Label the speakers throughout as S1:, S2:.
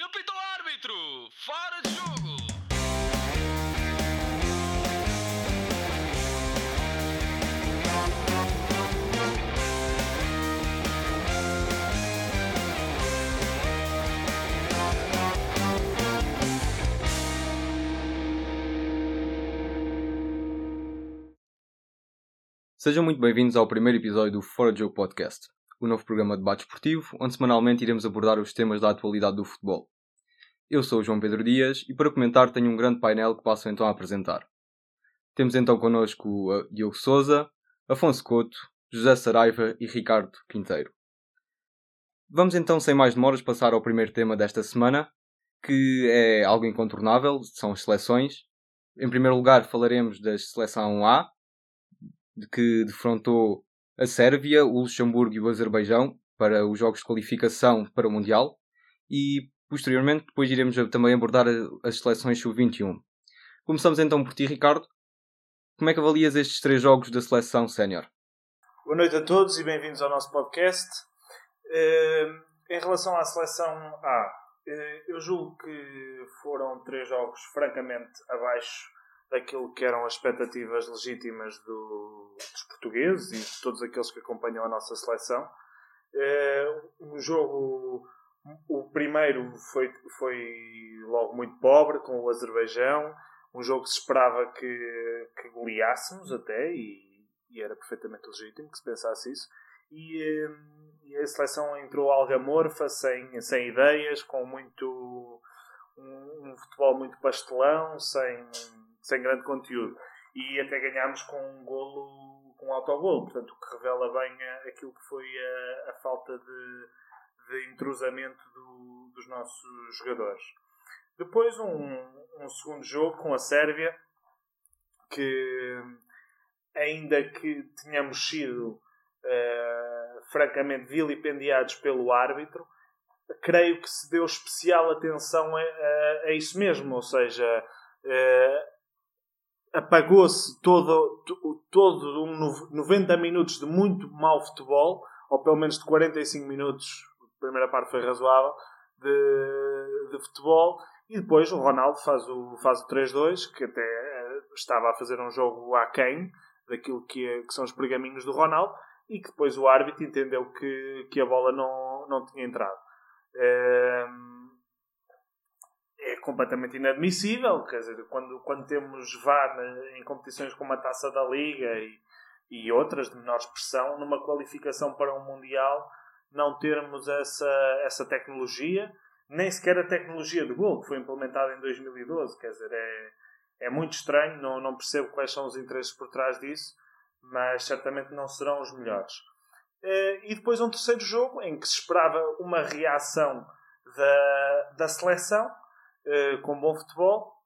S1: Ele pita o árbitro! Fora de jogo!
S2: Sejam muito bem-vindos ao primeiro episódio do Fora de Jogo Podcast, o novo programa de debate esportivo, onde semanalmente iremos abordar os temas da atualidade do futebol. Eu sou o João Pedro Dias e para comentar tenho um grande painel que passo então a apresentar. Temos então connosco Diogo Souza, Afonso Couto, José Saraiva e Ricardo Quinteiro. Vamos então, sem mais demoras, passar ao primeiro tema desta semana, que é algo incontornável, são as seleções. Em primeiro lugar, falaremos da seleção A, de que defrontou a Sérvia, o Luxemburgo e o Azerbaijão para os jogos de qualificação para o Mundial e posteriormente depois iremos também abordar as seleções sub-21. Começamos então por ti, Ricardo. Como é que avalias estes três jogos da seleção sénior?
S3: Boa noite a todos e bem-vindos ao nosso podcast. Uh, em relação à seleção A, uh, eu julgo que foram três jogos francamente abaixo daquilo que eram as expectativas legítimas do, dos portugueses e de todos aqueles que acompanham a nossa seleção. É, um jogo, o primeiro foi, foi logo muito pobre com o Azerbaijão, um jogo que se esperava que, que goleássemos até e, e era perfeitamente legítimo que se pensasse isso. E, eh, e a seleção entrou algamorfa, sem, sem ideias, com muito um, um futebol muito pastelão, sem sem grande conteúdo. E até ganhámos com um golo, com um autogolo, portanto, o que revela bem aquilo que foi a, a falta de, de entrosamento do, dos nossos jogadores. Depois, um, um segundo jogo com a Sérvia, que ainda que tenhamos sido uh, francamente vilipendiados pelo árbitro, creio que se deu especial atenção a, a, a isso mesmo, ou seja, uh, apagou-se todo, todo um 90 minutos de muito mau futebol, ou pelo menos de 45 minutos, a primeira parte foi razoável, de, de futebol, e depois o Ronaldo faz o, faz o 3-2, que até eh, estava a fazer um jogo aquém daquilo que, é, que são os pergaminhos do Ronaldo, e que depois o árbitro entendeu que, que a bola não, não tinha entrado. Ehm, é completamente inadmissível. Quer dizer, quando, quando temos VAR em competições como a Taça da Liga e, e outras de menor expressão, numa qualificação para um Mundial, não termos essa, essa tecnologia, nem sequer a tecnologia de gol que foi implementada em 2012. Quer dizer, é, é muito estranho, não, não percebo quais são os interesses por trás disso, mas certamente não serão os melhores. Eh, e depois um terceiro jogo em que se esperava uma reação da, da seleção uh, com bom futebol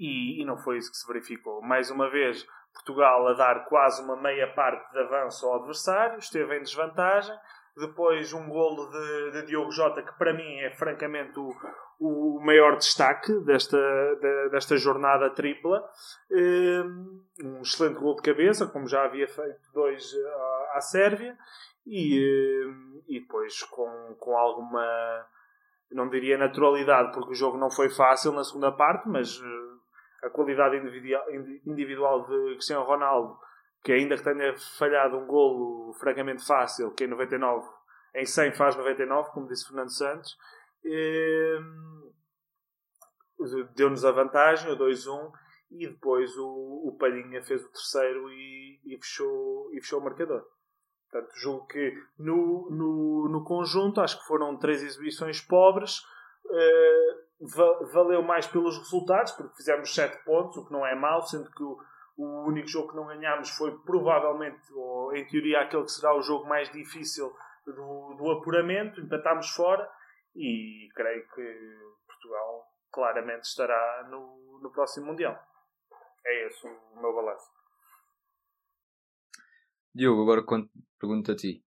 S3: e, e, não foi isso que se verificou. Mais uma vez, Portugal a dar quase uma meia parte de avanço ao adversário, esteve em desvantagem. Depois, um golo de, de Diogo Jota, que para mim é francamente o, o maior destaque desta, de, desta jornada tripla. Eh, um excelente gol de cabeça, como já havia feito dois à, Sérvia, e, e depois com, com alguma não diria naturalidade, porque o jogo não foi fácil na segunda parte, mas uh, a qualidade individual de Cristiano Ronaldo, que ainda que tenha falhado um golo francamente fácil, que em 99, em 100 faz 99, como disse Fernando Santos, uh, deu-nos a vantagem, o 2-1, e depois o, o Palhinha fez o terceiro e, e, fechou, e fechou o marcador. Portanto, julgo que no, no, no conjunto, acho que foram três exibições pobres. Uh, valeu mais pelos resultados, porque fizemos sete pontos, o que não é mau, sendo que o, o único jogo que não ganhámos foi provavelmente, ou em teoria, aquele que será o jogo mais difícil do, do apuramento. Empatámos fora e creio que Portugal claramente estará no, no próximo Mundial. É esse o meu balanço.
S2: Diogo, agora pergunto a ti.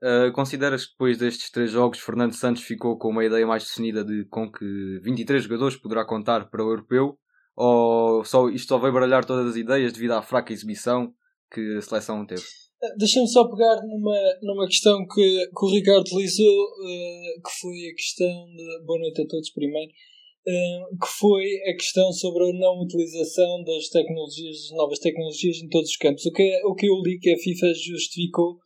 S2: Uh, consideras que depois destes três jogos Fernando Santos ficou com uma ideia mais definida de com que 23 jogadores poderá contar para o europeu? Ou só, isto só veio baralhar todas as ideias devido à fraca exibição que a seleção teve?
S4: Deixa-me só pegar numa, numa questão que, que o Ricardo utilizou, uh, que foi a questão de. Boa noite a todos, primeiro. Uh, que foi a questão sobre a não utilização das tecnologias, das novas tecnologias em todos os campos. O que, o que eu li que a FIFA justificou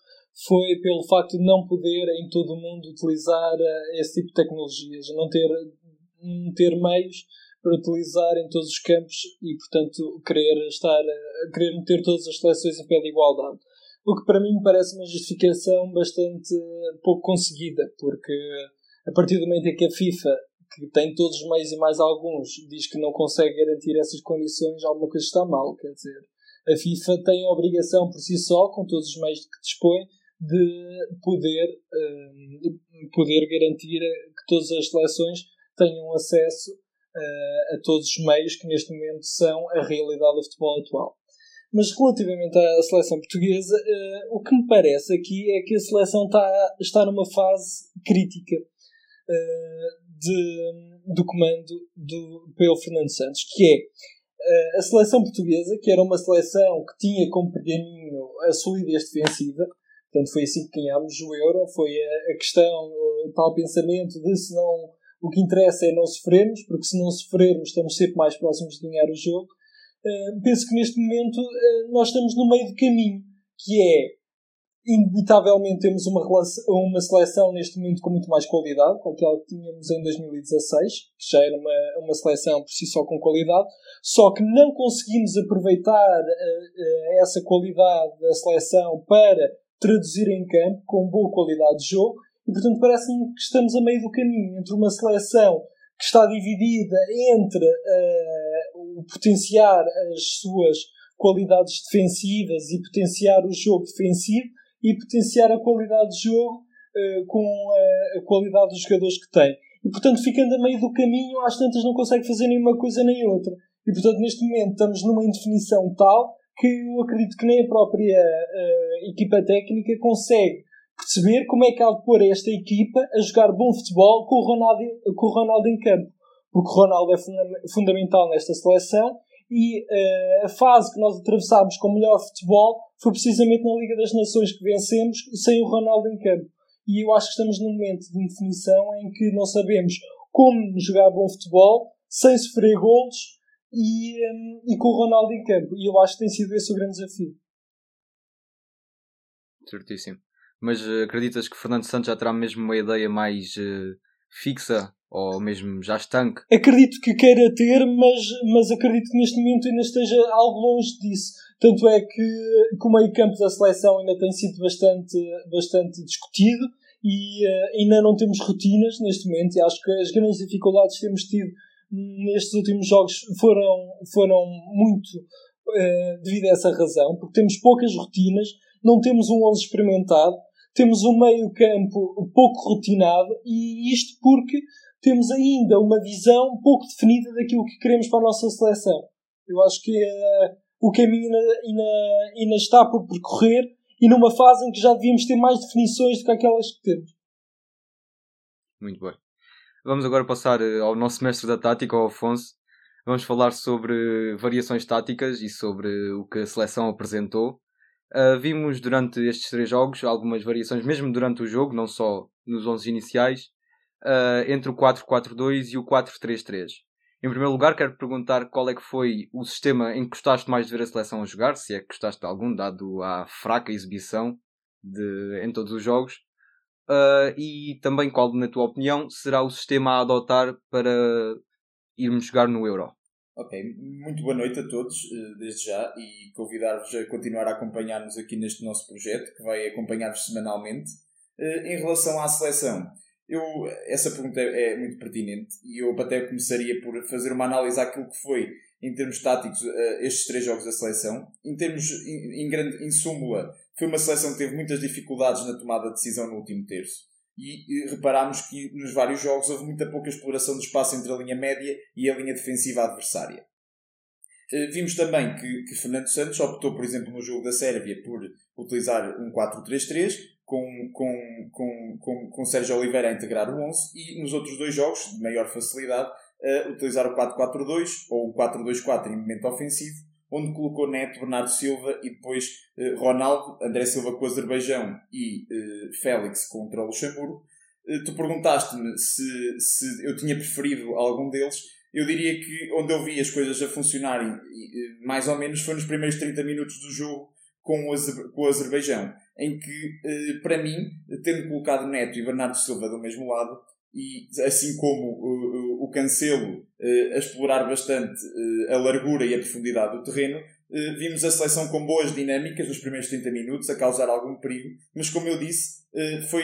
S4: foi pelo facto de não poder em todo o mundo utilizar uh, esse tipo de tecnologias, não ter, não ter meios para utilizar em todos os campos e, portanto, querer estar, querer meter todas as seleções em pé de igualdade. O que para mim me parece uma justificação bastante pouco conseguida, porque a partir do momento em que a FIFA, que tem todos os meios e mais alguns, diz que não consegue garantir essas condições, alguma coisa está mal. Quer dizer, a FIFA tem a obrigação por si só, com todos os meios que dispõe, de poder, um, poder garantir que todas as seleções tenham acesso uh, a todos os meios que neste momento são a realidade do futebol atual. Mas relativamente à seleção portuguesa, uh, o que me parece aqui é que a seleção está, está numa fase crítica uh, de, do comando do Pedro Fernando Santos, que é a seleção portuguesa, que era uma seleção que tinha como pergaminho a solidez defensiva, portanto foi assim que ganhámos o Euro, foi a, a questão, o tal pensamento de se não o que interessa é não sofrermos, porque se não sofrermos estamos sempre mais próximos de ganhar o jogo. Uh, penso que neste momento uh, nós estamos no meio do caminho, que é, inevitavelmente temos uma, uma seleção neste momento com muito mais qualidade, com aquela que tínhamos em 2016, que já era uma, uma seleção por si só com qualidade, só que não conseguimos aproveitar uh, essa qualidade da seleção para traduzir em campo com boa qualidade de jogo e, portanto, parece-me que estamos a meio do caminho entre uma seleção que está dividida entre uh, o potenciar as suas qualidades defensivas e potenciar o jogo defensivo e potenciar a qualidade de jogo uh, com a, a, qualidade dos jogadores que tem. E, portanto, ficando a meio do caminho, às tantas não consegue fazer nenhuma coisa nem outra. E, portanto, neste momento estamos numa indefinição tal que eu acredito que nem a própria uh, equipa técnica consegue perceber como é que há de pôr esta equipa a jogar bom futebol com o Ronaldo, com o Ronaldo em campo. Porque o Ronaldo é fundamental nesta seleção e uh, a fase que nós atravessámos com o melhor futebol foi precisamente na Liga das Nações que vencemos sem o Ronaldo em campo. E eu acho que estamos num momento de indefinição em que não sabemos como jogar bom futebol sem sofrer golos e, um, e com o Ronaldo em campo. E eu acho que tem sido esse o grande desafio.
S2: Certíssimo. Mas uh, acreditas que Fernando Santos já terá mesmo uma ideia mais uh, fixa ou mesmo já estanque?
S4: Acredito que queira ter, mas, mas acredito que neste momento ainda esteja algo longe disso. Tanto é que, que o meio campo da seleção ainda tem sido bastante, bastante discutido e uh, ainda não temos rotinas neste momento e acho que as grandes dificuldades que temos tido nestes últimos jogos foram, foram muito uh, devido a essa razão, porque temos poucas rotinas, não temos um 11 experimentado, temos um meio-campo pouco rotinado e isto porque temos ainda uma visão pouco definida daquilo que queremos para a nossa seleção. Eu acho que uh, o caminho ainda, ainda, ainda está por percorrer e numa fase em que já devíamos ter mais definições do que aquelas que temos.
S2: Muito bem. Vamos agora passar eh, ao nosso mestre da tática, ao Afonso. Vamos falar sobre variações táticas e sobre o que a seleção apresentou Uh, vimos durante estes três jogos algumas variações, mesmo durante o jogo, não só nos 11 iniciais, uh, entre o 4-4-2 e o 4-3-3. Em primeiro lugar, quero perguntar qual é que foi o sistema em que gostaste mais de ver a seleção a jogar, se é que gostaste de algum, dado a fraca exibição de, em todos os jogos. Uh, e também qual, na tua opinião, será o sistema a adotar para irmos jogar no Euro?
S5: Ok, muito boa noite a todos, eh, desde já, e convidar-vos a continuar a acompanhar-nos aqui neste nosso projeto, que vai acompanhar-vos semanalmente. Eh, em relação à seleção, eu, essa pergunta é, é muito pertinente e eu até começaria por fazer uma análise àquilo que foi, em termos táticos, eh, estes três jogos da seleção. Em termos, em, grande, em súmula, foi uma seleção que teve muitas dificuldades na tomada de decisão no último terço e reparámos que nos vários jogos houve muita pouca exploração do espaço entre a linha média e a linha defensiva adversária. Eh, vimos também que, que Fernando Santos optou, por exemplo, no jogo da Sérvia, por utilizar um 4-3-3, com, com, com, com, com Sérgio Oliveira a integrar o 11, e nos outros dois jogos, de maior facilidade, uh, utilizar o 4-4-2 ou o 4-2-4 em momento ofensivo, onde colocou Neto, Bernardo Silva e depois uh, Ronaldo, André Silva com o Azerbaijão e uh, Félix contra o Luxemburgo. Uh, tu perguntaste-me se, se eu tinha preferido algum deles. Eu diria que onde eu vi as coisas a funcionarem, mais ou menos, foi nos primeiros 30 minutos do jogo com o, Azer com o Azerbaijão, em que, para mim, tendo colocado Neto e Bernardo Silva do mesmo lado, e assim como uh, o Cancelo uh, a explorar bastante uh, a largura e a profundidade do terreno, vimos a seleção com boas dinâmicas nos primeiros 30 minutos, a causar algum perigo, mas como eu disse, foi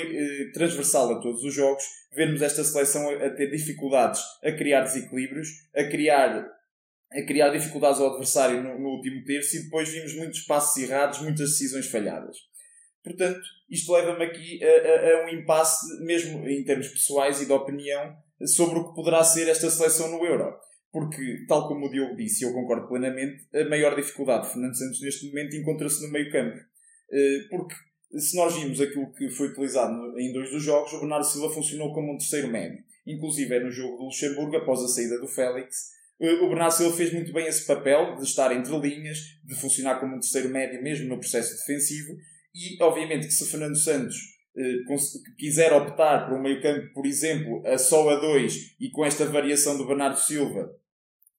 S5: transversal a todos os jogos, vermos esta seleção a, a ter dificuldades a criar desequilíbrios, a criar a criar dificuldades ao adversário no, no último terço e depois vimos muitos passos errados, muitas decisões falhadas. Portanto, isto leva-me aqui a, a, a, um impasse, mesmo em termos pessoais e de opinião, sobre o que poderá ser esta seleção no Euro. Porque, tal como o Diogo disse, eu concordo plenamente, a maior dificuldade de Fernando Santos neste momento encontra-se no meio campo. Eh, porque, se nós vimos aquilo que foi utilizado em dois dos jogos, o Bernardo Silva funcionou como um terceiro médio. Inclusive, é no jogo do Luxemburgo, após a saída do Félix, eh, o Bernardo Silva fez muito bem esse papel de estar entre linhas, de funcionar como um terceiro médio mesmo no processo defensivo e, obviamente, que se Fernando Santos eh, quiser optar por um meio-campo, por exemplo, a só a 2 e com esta variação do Bernardo Silva,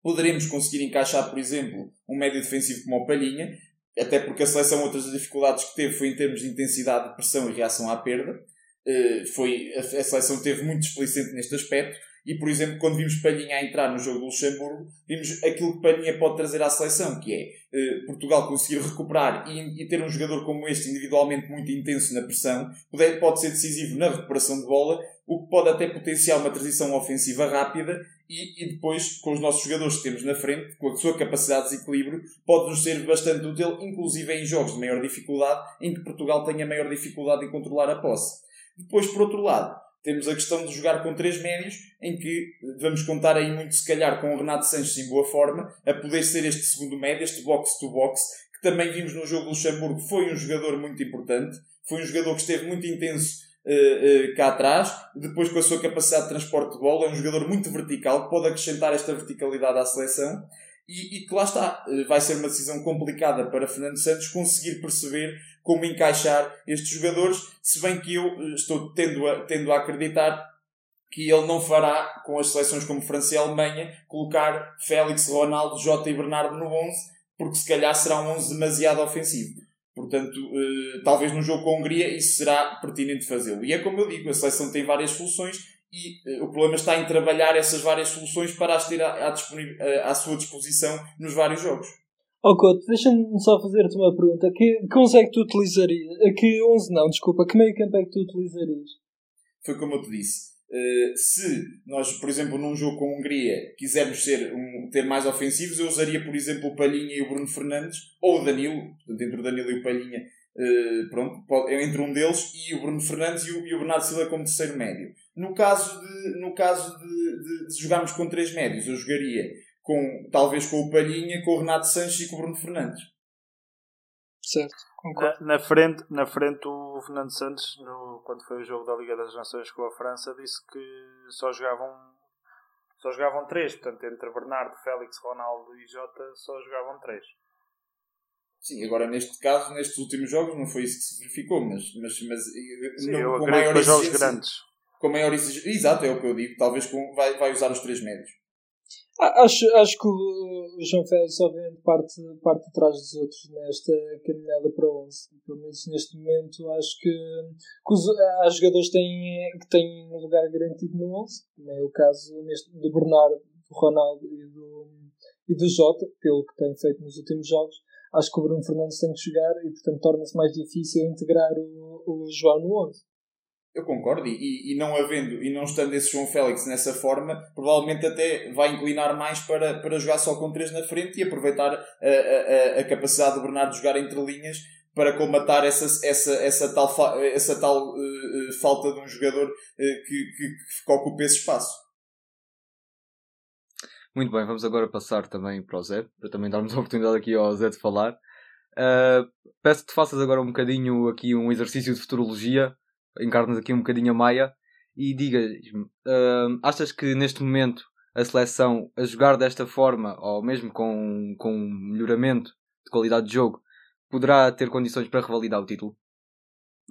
S5: poderemos conseguir encaixar, por exemplo, um médio defensivo como o Palhinha, até porque a seleção, outras dificuldades que teve foi em termos de intensidade de pressão e reação à perda. Eh, foi, a, seleção teve muito displicente neste aspecto e, por exemplo, quando vimos Palhinha a entrar no jogo do Luxemburgo, vimos aquilo que Palhinha pode trazer à seleção, que é eh, Portugal conseguir recuperar e, e, ter um jogador como este individualmente muito intenso na pressão, pode, pode ser decisivo na recuperação de bola, o que pode até potenciar uma transição ofensiva rápida e, e, depois, com os nossos jogadores que temos na frente, com a sua capacidade de desequilíbrio, pode-nos ser bastante útil, inclusive em jogos de maior dificuldade, em que Portugal tenha maior dificuldade em controlar a posse. Depois, por outro lado, temos a questão de jogar com três médios, em que vamos contar aí muito, se calhar, com o Renato Sanches em boa forma, a poder ser este segundo médio, este box-to-box, que também vimos no jogo do Luxemburgo, foi um jogador muito importante, foi um jogador que esteve muito intenso uh, uh, cá atrás, depois com a sua capacidade de transporte de bola, é um jogador muito vertical, que pode acrescentar esta verticalidade à seleção, e, e que lá está, uh, vai ser uma decisão complicada para Fernando Santos conseguir perceber como encaixar estes jogadores, se bem que eu eh, estou tendo a, tendo a acreditar que ele não fará, com as seleções como França e Alemanha, colocar Félix, Ronaldo, Jota e Bernardo no 11, porque se calhar será um 11 demasiado ofensivo. Portanto, eh, talvez no jogo com a Hungria isso será pertinente fazê-lo. E é como eu digo, a seleção tem várias soluções e eh, o problema está em trabalhar essas várias soluções para as ter à, à, à sua disposição nos vários jogos.
S4: Oh Couto, deixa-me só fazer-te uma pergunta. Que, que 11 é que tu utilizarias? Que 11 não, desculpa. Que meio campo é que tu utilizarias?
S5: Foi como eu te disse. Uh, se nós, por exemplo, num jogo com a Hungria, quisermos ser, um, ter mais ofensivos, eu usaria, por exemplo, o Palhinha e o Bruno Fernandes, ou o Danilo, portanto, entre o Danilo e o Palhinha, uh, pronto, entre um deles, e o Bruno Fernandes e o, e o Bernardo Silva como terceiro médio. No caso de, no caso de, de, de jogarmos com três médios, eu jogaria com, talvez com o Palhinha, com o Renato Sanches e com o Bruno Fernandes.
S4: Certo,
S3: concordo. Na, na, frente, na frente o Fernando Santos, no, quando foi o jogo da Liga das Nações com a França, disse que só jogavam só jogavam três, portanto entre Bernardo, Félix, Ronaldo e Jota só jogavam três.
S5: Sim, agora neste caso, nestes últimos jogos não foi isso que se verificou, mas, mas, mas
S3: Sim, não, eu com maior que jogos grandes.
S5: Com maior exigência, exato, é o que eu digo, talvez com, vai, vai usar os três médios.
S4: Ah, acho, acho que o João Félix, obviamente, parte, parte atrás dos outros nesta caminhada para 11. Pelo menos neste momento, acho que, que os, há jogadores têm, que têm um lugar garantido no 11, como é o caso neste, do Bernardo, do Ronaldo e do, e do Jota, pelo que tem feito nos últimos jogos. Acho que o Bruno Fernandes tem que chegar e, portanto, torna-se mais difícil integrar o, o João no 11.
S5: Eu concordo, e, e não havendo e não estando esse João Félix nessa forma, provavelmente até vai inclinar mais para, para jogar só com três na frente e aproveitar a, a, a capacidade do Bernardo de jogar entre linhas para colmatar essa, essa, essa tal, essa tal uh, falta de um jogador uh, que, que, que ocupe esse espaço.
S2: Muito bem, vamos agora passar também para o Zé, para também darmos a oportunidade aqui ao Zé de falar. Uh, peço que te faças agora um bocadinho aqui um exercício de futurologia encarnas aqui um bocadinho a Maia e digas-me, uh, achas que neste momento a seleção a jogar desta forma, ou mesmo com, com um melhoramento de qualidade de jogo, poderá ter condições para revalidar o título?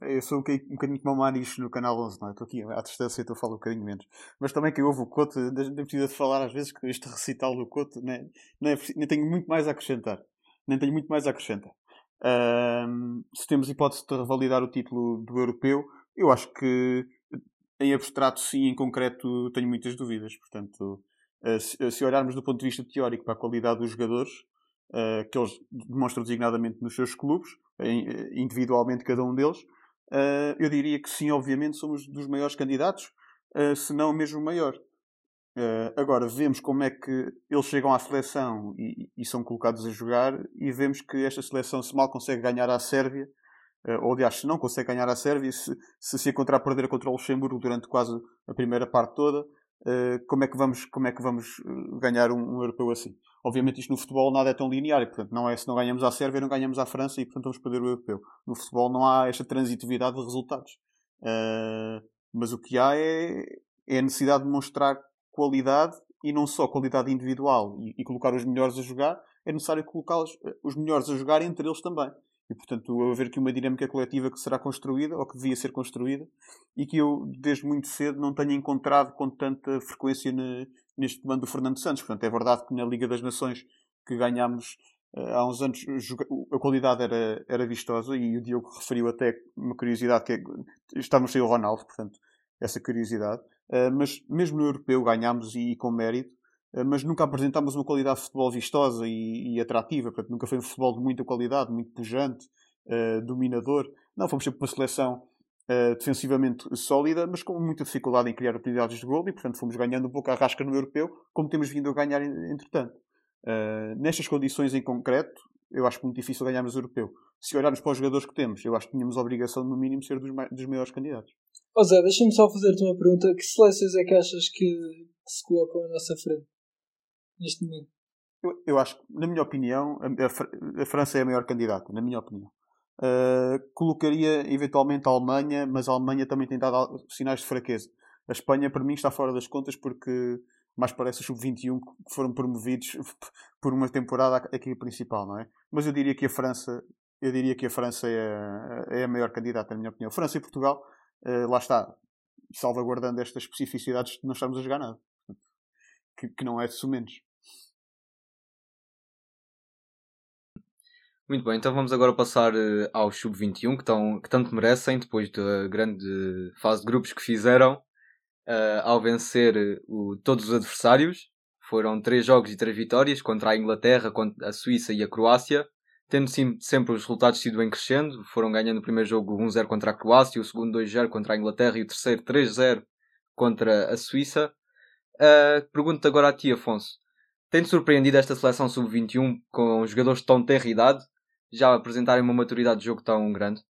S6: Eu sou um bocadinho, como o no canal 11, não é? Estou aqui à distância e a falar um bocadinho menos. Mas também que eu ouvo o Couto, nem precisa de falar às vezes que este recital do Couto, nem, nem, é, nem tenho muito mais a acrescentar. Nem tenho muito mais a acrescentar. Um, se temos hipótese de revalidar o título do europeu, eu acho que em abstrato sim, em concreto tenho muitas dúvidas. Portanto, uh, se, se, olharmos do ponto de vista teórico para a qualidade dos jogadores, uh, que eles demonstram designadamente nos seus clubes, individualmente cada um deles, eu diria que sim, obviamente somos dos maiores candidatos, se não mesmo maior. Agora, vemos como é que eles chegam à seleção e, são colocados a jogar, e vemos que esta seleção, se mal consegue ganhar à Sérvia, ou aliás, se não consegue ganhar à Sérvia, se se, se encontrar a perder contra o Luxemburgo durante quase a primeira parte toda, uh, como, é que vamos, como é que vamos ganhar um, um, europeu assim? Obviamente, isto no futebol nada é tão linear, portanto, não é se não ganhamos à Sérvia, não ganhamos à França, e portanto vamos perder o europeu. No futebol não há esta transitividade de resultados. mas o que há é, é a necessidade de mostrar qualidade e não só qualidade individual e, e colocar os melhores a jogar, é necessário colocar eh, os melhores a jogar entre eles também. E, portanto, haver aqui uma dinâmica coletiva que será construída, ou que devia ser construída, e que eu, desde muito cedo, não tenho encontrado com tanta frequência ne, neste comando do Fernando Santos. Portanto, é verdade que na Liga das Nações que ganhámos uh, há uns anos, a qualidade era, era vistosa, e o Diogo referiu até uma curiosidade, que é, estávamos sem o Ronaldo, portanto, essa curiosidade. Uh, mas mesmo no europeu ganhámos e, e com mérito, mas nunca apresentámos uma qualidade de futebol vistosa e, e, atrativa. Portanto, nunca foi um futebol de muita qualidade, muito pujante, uh, dominador. Não, fomos sempre uma seleção defensivamente sólida, mas com muita dificuldade em criar oportunidades de gol e, portanto, fomos ganhando um pouco a rasca no europeu, como temos vindo a ganhar entretanto. nestas condições em concreto, eu acho muito difícil ganharmos o europeu. Se olharmos para os jogadores que temos, eu acho que tínhamos a obrigação, no mínimo, ser dos, dos maiores candidatos.
S4: Ó Zé, deixa-me só fazer-te uma pergunta. Que seleções é que achas que, que, se colocam à nossa frente neste momento?
S6: Eu, eu acho na minha opinião, a, a, França é a maior candidata, na minha opinião. Uh, colocaria eventualmente a Alemanha, mas a Alemanha também tem dado sinais de fraqueza. A Espanha, para mim, está fora das contas porque mais parece o sub-21 que foram promovidos por uma temporada aqui principal, não é? Mas eu diria que a França, eu diria que a França é, é a maior candidata, na minha opinião. França e Portugal uh, lá está, salvaguardando estas especificidades de não estamos a jogar nada. Que, que não é de sumenos.
S2: Muito bem, então vamos agora passar uh, ao Sub-21, que, que tanto merecem, depois da grande fase de grupos que fizeram, uh, ao vencer o, todos os adversários. Foram três jogos e três vitórias contra a Inglaterra, contra a Suíça e a Croácia tendo sempre os resultados sido bem crescendo, foram ganhando o primeiro jogo 1-0 contra a Croácia, o segundo 2-0 contra a Inglaterra e o terceiro 3-0 contra a Suíça. Uh, Pergunto-te agora a ti, Afonso. Tem-te surpreendido esta seleção sub-21 com jogadores de tão terra idade já apresentarem uma maturidade de jogo tão grande?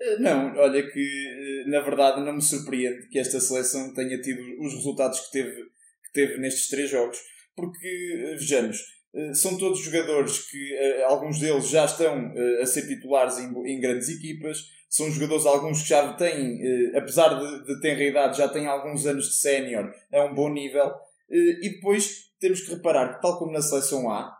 S5: Eh, não, olha que eh, na verdade não me surpreende que esta seleção tenha tido os resultados que teve, que teve nestes três jogos, porque eh, vejamos, são todos jogadores que alguns deles já estão a ser titulares em, grandes equipas, são jogadores alguns que já têm, apesar de, de terem idade, já têm alguns anos de sénior a um bom nível, e depois temos que reparar que, tal como na seleção A,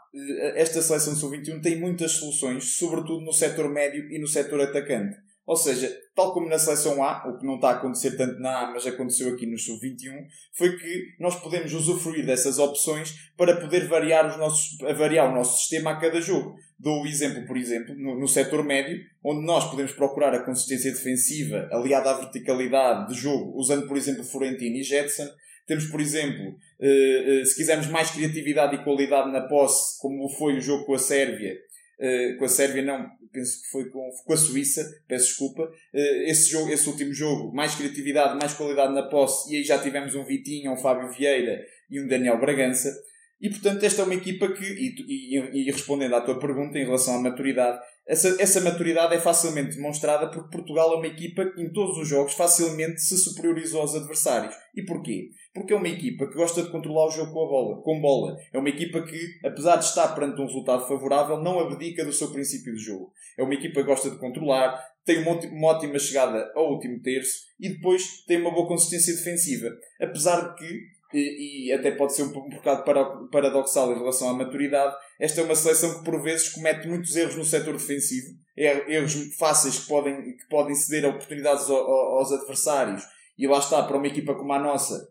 S5: esta seleção sub-21 tem muitas soluções, sobretudo no setor médio e no setor atacante. Ou seja, tal como na seleção A, o que não está a acontecer tanto na A, mas aconteceu aqui no Sub-21, foi que nós podemos usufruir dessas opções para poder variar, os nossos, variar o nosso sistema a cada jogo. Dou o exemplo, por exemplo, no, no setor médio, onde nós podemos procurar a consistência defensiva aliada à verticalidade de jogo, usando, por exemplo, Florentino e Jetson. Temos, por exemplo, eh, eh, se quisermos mais criatividade e qualidade na posse, como foi o jogo com a Sérvia, eh, com a Sérvia não, penso que foi com, com a Suíça, peço desculpa. Esse, jogo, esse último jogo, mais criatividade, mais qualidade na posse, e aí já tivemos um Vitinho, um Fábio Vieira e um Daniel Bragança. E portanto, esta é uma equipa que, e, e, e respondendo à tua pergunta em relação à maturidade, essa, essa maturidade é facilmente demonstrada porque Portugal é uma equipa que em todos os jogos facilmente se superiorizou aos adversários. E porquê? Porque é uma equipa que gosta de controlar o jogo com a bola, com bola. É uma equipa que, apesar de estar perante um resultado favorável, não abdica do seu princípio de jogo. É uma equipa que gosta de controlar, tem uma ótima chegada ao último terço e depois tem uma boa consistência defensiva. Apesar de que e, e até pode ser um, um bocado paradoxal em relação à maturidade, esta é uma seleção que por vezes comete muitos erros no setor defensivo, er, erros fáceis que podem, que podem ceder oportunidades aos adversários, e lá está, para uma equipa como a nossa,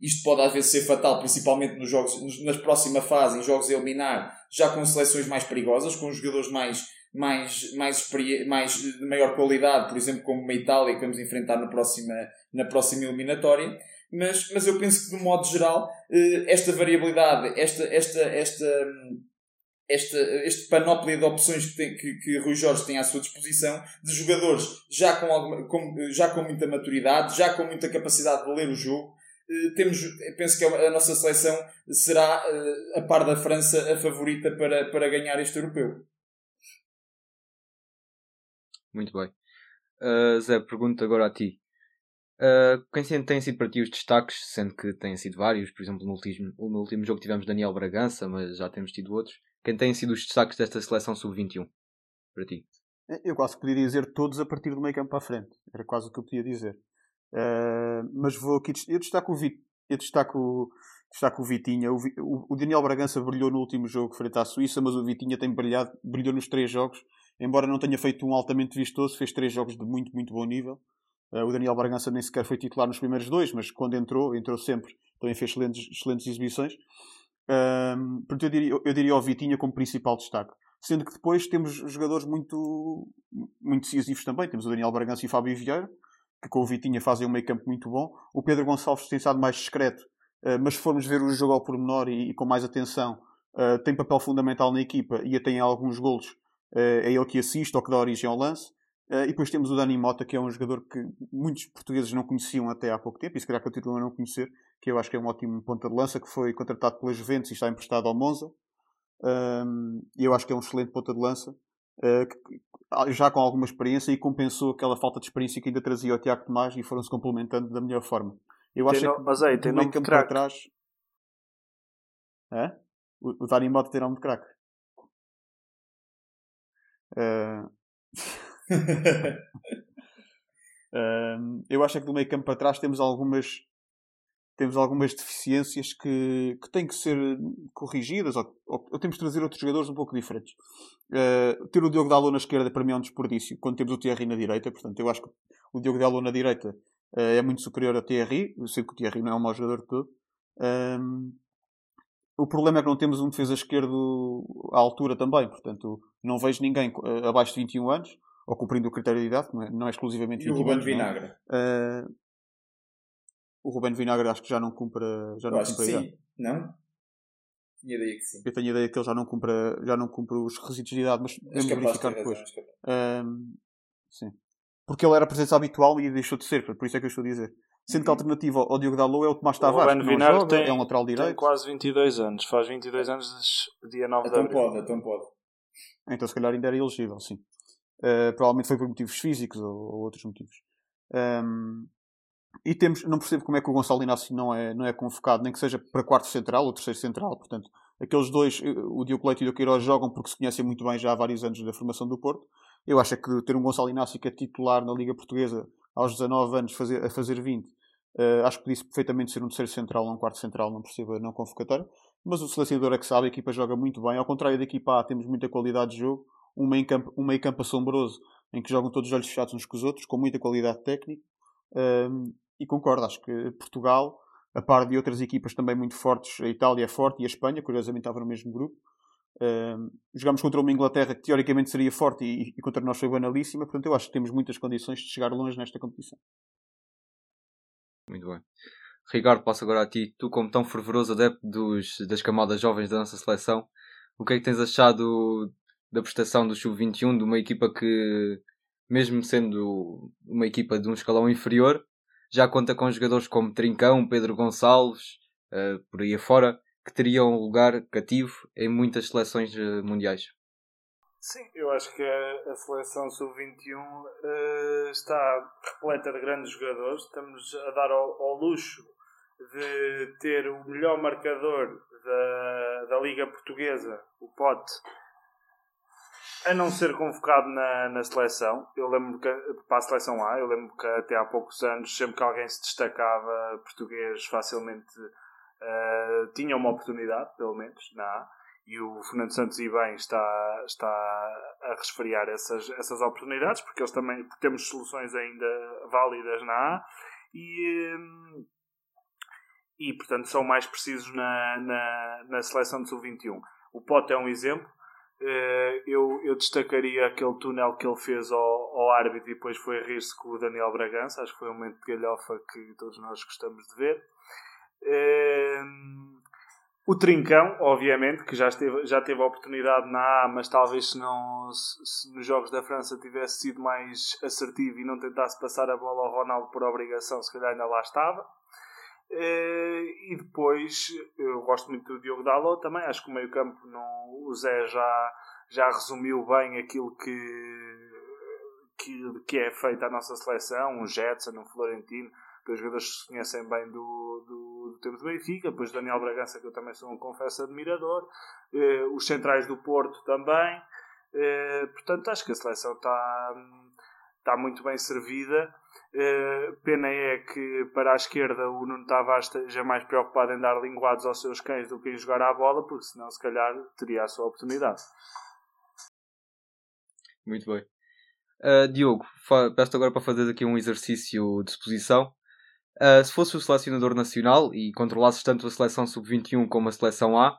S5: isto pode às vezes ser fatal, principalmente nos jogos, nas próxima fase, em jogos a eliminar, já com seleções mais perigosas, com jogadores mais, mais, mais, mais de maior qualidade, por exemplo, como a Itália que vamos enfrentar na próxima, na próxima eliminatória. Mas, mas eu penso que, de modo geral, eh, esta variabilidade, esta, esta, esta, esta, este panóplia de opções que, tem, que, que Rui Jorge tem à sua disposição, de jogadores já com, alguma, com, já com muita maturidade, já com muita capacidade de ler o jogo, eh, temos, penso que a nossa seleção será, eh, a par da França, a favorita para, para ganhar este europeu.
S2: Muito bem. Uh, Zé, pergunto agora a ti. Uh, quem tem sido para ti os destaques, sendo que têm sido vários, por exemplo, no último, no último jogo tivemos Daniel Bragança, mas já temos tido outros. Quem têm sido os destaques desta seleção sub-21 para ti?
S6: Eu quase podia dizer todos a partir do meio campo para a frente. Era quase o que eu podia dizer. Uh, mas vou aqui. Eu destaco o, Vit, eu destaco, destaco o Vitinha. O, o, o, Daniel Bragança brilhou no último jogo frente à Suíça, mas o Vitinha tem brilhado, brilhou nos três jogos. Embora não tenha feito um altamente vistoso, fez três jogos de muito, muito bom nível. Uh, o Daniel Bragança nem sequer foi titular nos primeiros dois, mas quando entrou, entrou sempre. Também fez excelentes, excelentes exibições. Uh, portanto, eu diria, eu diria o Vitinha como principal destaque. Sendo que depois temos jogadores muito, muito decisivos também. Temos o Daniel Bragança e o Fábio Vieira que com o Vitinha fazem um meio campo muito bom. O Pedro Gonçalves tem estado mais discreto, eh, mas se formos ver o jogo ao pormenor e, e com mais atenção, eh, tem papel fundamental na equipa e até em alguns golos eh, é ele que assiste ou que dá origem ao lance. e depois temos o Dani Mota, que é um jogador que muitos portugueses não conheciam até há pouco tempo, e se calhar continuam a não conhecer, que eu acho que é um ótimo ponta de lança, que foi contratado pela Juventus e está emprestado ao Monza. e eu acho que é um excelente ponta de lança. Uh, já com alguma experiência e compensou aquela falta de experiência que ainda trazia o Tiago Tomás e foram-se complementando da melhor forma. Eu
S3: tem acho no... que mas aí, tem nome de craque. Trás...
S6: É? O, o Dani Mota tem nome de craque. Uh... eu acho que do meio campo para trás temos algumas temos algumas deficiências que, que têm que ser corrigidas ou, ou, ou temos de trazer outros jogadores um pouco diferentes. Uh, ter o Diogo Dalot na esquerda para mim é um desperdício quando temos o Thierry na direita, portanto eu acho que o Diogo Dalot na direita uh, é muito superior ao Thierry, eu sei que o Thierry não é um mau jogador de o problema é que não temos um defesa esquerdo à altura também, portanto não vejo ninguém uh, abaixo de 21 anos, ou cumprindo o critério de idade, não é, é exclusivamente 21
S5: e o
S6: anos.
S5: Vinagre.
S6: Uh, o Ruben Vinagre acho que já não cumpre, já não
S5: cumpre sim. Não? Tinha ideia que sim.
S6: Eu tenho ideia que ele já não cumpre, já não cumpre os requisitos de idade, mas
S5: vamos verificar depois.
S6: um, sim. Porque ele era presença habitual e deixou de ser, por isso é que eu estou a dizer. Sendo que a uhum. alternativa ao Diogo Dalot é o Tomás Tavares, que não joga, tem, é um lateral direito. Tem
S3: quase 22 anos, faz 22 anos dia 9
S5: então
S3: de abril.
S5: pode, então pode.
S6: Então se calhar ainda era elegível, sim. Uh, provavelmente foi por motivos físicos ou, ou outros motivos. Um, e temos, não percebo como é que o Gonçalo Inácio não é, não é convocado, nem que seja para quarto central ou terceiro central. Portanto, aqueles dois, eh, o Diogo Leite e o Queiroz, jogam porque se conhecem muito bem já há vários anos da formação do Porto. Eu acho é que ter um Gonçalo Inácio que é titular na Liga Portuguesa aos 19 anos fazer, a fazer 20, uh, eh, acho que podia perfeitamente ser um terceiro central ou um quarto central, não percebo não convocatória. Mas o selecionador é que sabe, a equipa joga muito bem. Ao contrário da equipa A, temos muita qualidade de jogo. Um meio campo, um meio campo assombroso em que jogam todos os olhos fechados uns com os outros, com muita qualidade técnica. Um, e concordo, acho que Portugal, a par de outras equipas também muito fortes, a Itália é forte e a Espanha, curiosamente estava no mesmo grupo. Jogamos contra uma Inglaterra que teoricamente seria forte e, e, contra nós foi banalíssima, portanto eu acho que temos muitas condições de chegar longe nesta competição.
S2: Muito bem. Ricardo, passo agora a ti. Tu, como tão fervoroso adepto dos, das camadas jovens da nossa seleção, o que é que tens achado da prestação do Sub-21, de uma equipa que, mesmo sendo uma equipa de um escalão inferior, já conta com jogadores como Trincão, Pedro Gonçalves, uh, por aí afora, que teriam um lugar cativo em muitas seleções uh, mundiais.
S3: Sim, eu acho que a, a seleção sub-21 uh, eh, está repleta de grandes jogadores. Estamos a dar ao, ao, luxo de ter o melhor marcador da, da Liga Portuguesa, o Pote, a não ser convocado na, na seleção. Eu lembro que, para a seleção A, eu lembro que até há poucos anos, sempre que alguém se destacava português, facilmente uh, tinha uma oportunidade, pelo menos, na A. E o Fernando Santos e bem está, está a resfriar essas, essas oportunidades, porque eles também porque temos soluções ainda válidas na A e, um, e portanto são mais precisos na, na, na seleção de sub-21. O Pote é um exemplo. Eh, eu, eu destacaria aquele túnel que ele fez ao, ao árbitro e depois foi a rir-se com o Daniel Bragança. Acho que foi um momento de galhofa que todos nós gostamos de ver. Ehm, o Trincão, obviamente, que já, esteve, já teve a oportunidade na A, mas talvez se, não, se, se, nos Jogos da França tivesse sido mais assertivo e não tentasse passar a bola ao Ronaldo por obrigação, se calhar ainda lá estava. Eh, e depois, eu gosto muito do Diogo Dalot também. Acho que o meio-campo, o Zé já, já resumiu bem aquilo que, que, que é feito à nossa seleção. Um Jetson, um Florentino, que os jogadores se conhecem bem do, do, do tempo Benfica. Depois Daniel Bragança, que eu também sou um confesso admirador. Eh, os centrais do Porto também. Eh, portanto, acho que a seleção está, está muito bem servida Uh, pena é que para a esquerda o Nuno Tavares esteja mais preocupado em dar linguados aos seus cães do que em jogar à bola, porque senão se calhar teria a sua oportunidade.
S2: Muito bem. Uh, Diogo, peço agora para fazer aqui um exercício de exposição. Uh, se fosse o selecionador nacional e controlasses tanto a seleção sub-21 como a seleção A,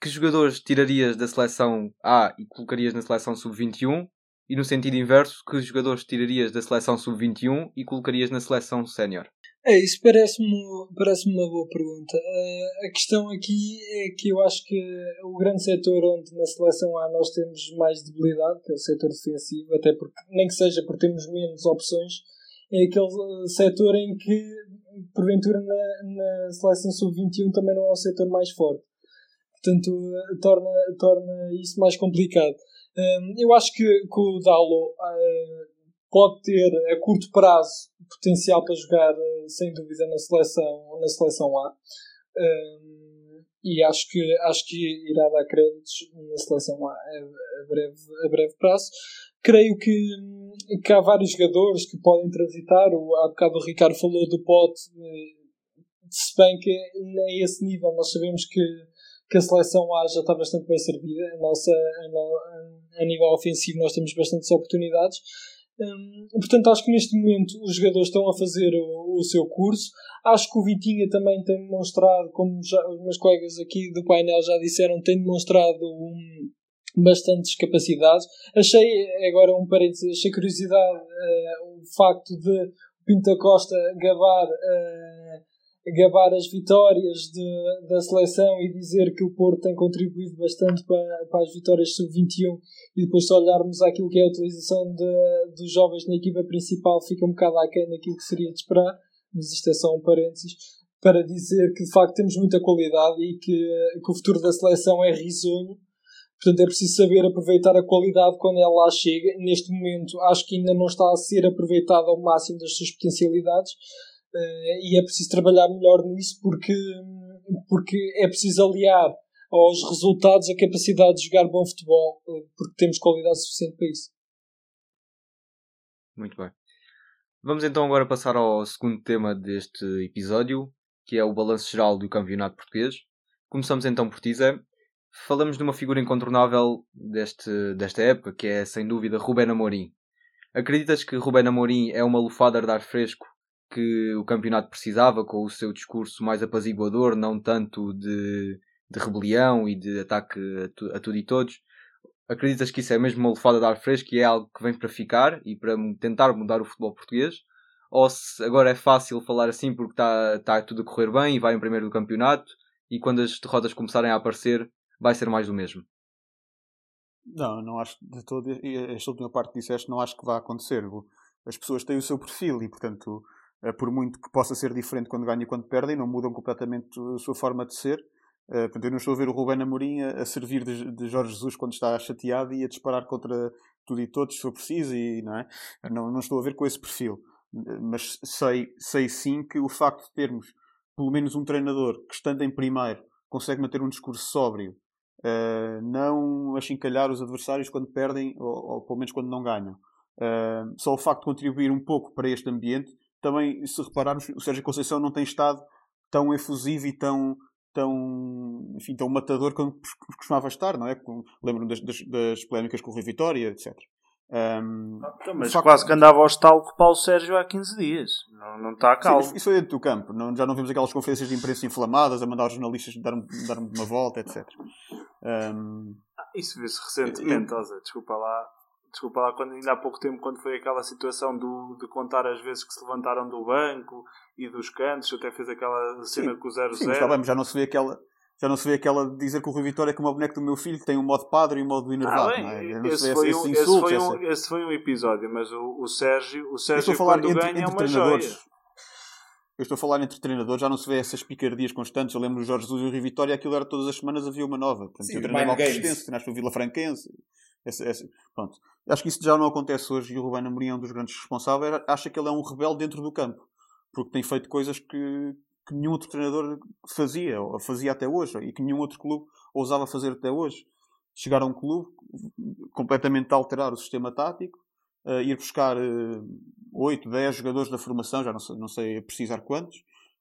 S2: que jogadores tirarias da seleção A e colocarias na seleção sub-21 e no sentido inverso, que jogadores tirarias da seleção sub-21 e colocarias na seleção sénior?
S4: É, isso parece-me parece uma boa pergunta. Uh, a questão aqui é que eu acho que o grande setor onde na seleção A nós temos mais debilidade, que é o setor defensivo, até porque, nem que seja porque temos menos opções, é aquele setor em que, porventura, na, na seleção sub-21 também não é o setor mais forte. Portanto, uh, torna, torna isso mais complicado. Um, eu acho que, que o Dalo uh, pode ter a curto prazo potencial para jogar sem dúvida na seleção, na seleção A. Um, e acho que, acho que irá dar créditos na seleção a, a, breve, a breve prazo. Creio que, que há vários jogadores que podem transitar. O, há bocado o Ricardo falou do Pote, se bem que a esse nível nós sabemos que que a seleção A já está bastante bem servida. A nossa, a, a nível ofensivo, nós temos bastantes oportunidades. Hum, portanto, acho que neste momento os jogadores estão a fazer o, o, seu curso. Acho que o Vitinha também tem demonstrado, como já, os meus colegas aqui do painel já disseram, tem demonstrado um, bastantes capacidades. Achei, agora um parênteses, achei curiosidade uh, o facto de Pinta Costa gabar. Uh, gabar as vitórias de, da seleção e dizer que o Porto tem contribuído bastante para, para as vitórias sub-21 e depois se olharmos aquilo que é a utilização de, dos jovens na equipa principal fica um bocado aquém daquilo que seria de esperar, mas isto é só um parênteses, para dizer que de facto temos muita qualidade e que, que o futuro da seleção é risonho. Portanto, é preciso saber aproveitar a qualidade quando ela lá chega. Neste momento, acho que ainda não está a ser aproveitada ao máximo das suas potencialidades Uh, e é preciso trabalhar melhor nisso porque, porque é preciso aliar aos resultados a capacidade de jogar bom futebol, uh, porque temos qualidade suficiente para isso.
S2: Muito bem. Vamos então agora passar ao segundo tema deste episódio, que é o balanço geral do campeonato português. Começamos então por ti, Zé. Falamos de uma figura incontornável deste, desta época, que é sem dúvida Rubén Amorim. Acreditas que Rubén Amorim é uma lufada de ar fresco que o campeonato precisava, com o seu discurso mais apaziguador, não tanto de, de rebelião e de ataque a, tu, a tudo e todos. Acreditas que isso é mesmo uma lefada de ar fresco e é algo que vem para ficar e para tentar mudar o futebol português? Ou se agora é fácil falar assim porque está tá tudo a correr bem e vai em primeiro do campeonato e quando as derrotas começarem a aparecer vai ser mais do mesmo?
S6: Não, não acho de todo. Esta última parte que disseste, não acho que vá acontecer. As pessoas têm o seu perfil e, portanto, eh, por muito que possa ser diferente quando ganham e quando perdem, não mudam completamente a sua forma de ser. Uh, portanto, eu não estou a ver o Rubén Amorim a, servir de, de, Jorge Jesus quando está chateado e a disparar contra tudo e todos se for preciso, e, não, é? não, não estou a ver com esse perfil. Mas sei, sei sim que o facto de termos pelo menos um treinador que, estando em primeiro, consegue manter um discurso sóbrio Uh, não achincalhar os adversários quando perdem ou, ou pelo menos quando não ganham. Uh, só o facto de contribuir um pouco para este ambiente, também, se repararmos, o Sérgio Conceição não tem estado tão efusivo e tão, tão, enfim, tão matador como costumava estar, não é? Lembro-me das, das, das, polémicas com o Rui Vitória, etc. Um,
S3: então, mas facto, quase que andava ao estalo com o Paulo Sérgio há 15 dias. Não, não está a calmo.
S6: Sim, isso foi dentro do campo. Não, já não vimos aquelas conferências de imprensa inflamadas a mandar os jornalistas dar-me dar uma volta, etc. Um,
S3: ah, isso viu-se recentemente, eu, desculpa lá. Desculpa lá, quando, ainda há pouco tempo, quando foi aquela situação do, de contar as vezes que se levantaram do banco e dos cantos, até fez aquela cena sim, com o 0-0.
S6: Sim, está bem, já não se vê aquela já não se vê aquela de dizer que o Rui Vitória é como o boneco do meu filho, que tem um modo padre e um modo enervado. Ah,
S3: é? esse, foi um, esse, foi um, esse, foi um, episódio, mas o, o Sérgio, o Sérgio
S6: falar entre, ganha entre é treinadores. Joia. Eu estou a falar entre treinadores, já não se vê essas picardias constantes. Eu lembro do Jorge Jesus e o Rui Vitória, aquilo era todas as semanas havia uma nova. Portanto, Sim, eu treinava o Cristense, treinaste o Vila Franquense. Essa, essa, pronto. Acho que isso já não acontece hoje e o Rubén Amorim é um dos grandes responsáveis. Acha que ele é um rebelde dentro do campo. Porque tem feito coisas que, que nenhum outro treinador fazia, ou fazia até hoje, e que nenhum outro clube ousava fazer até hoje. Chegar a um clube, completamente alterar o sistema tático, uh, ir buscar uh, 8, 10 jogadores da formação, já não sei, não sei precisar quantos,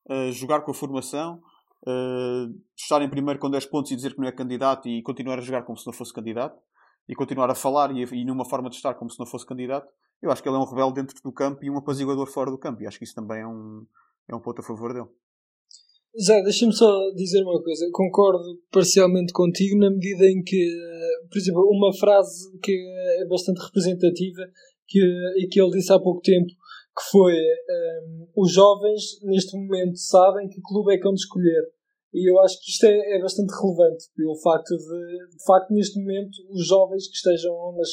S6: uh, jogar com a formação, uh, estar em primeiro com 10 pontos e dizer que não é candidato e continuar a jogar como se não fosse candidato, e continuar a falar e, e numa forma de estar como se não fosse candidato, eu acho que ele é um rebelde dentro do campo e um apaziguador fora do campo, e acho que isso também é um, é um ponto a favor dele.
S4: Zé, deixa-me só dizer uma coisa. Concordo parcialmente contigo na medida em que, por exemplo, uma frase que é bastante representativa que, e que ele disse há pouco tempo, que foi um, os jovens neste momento sabem que clube é que vão escolher. E eu acho que isto é, é bastante relevante pelo facto de, de facto, neste momento, os jovens que estejam nas,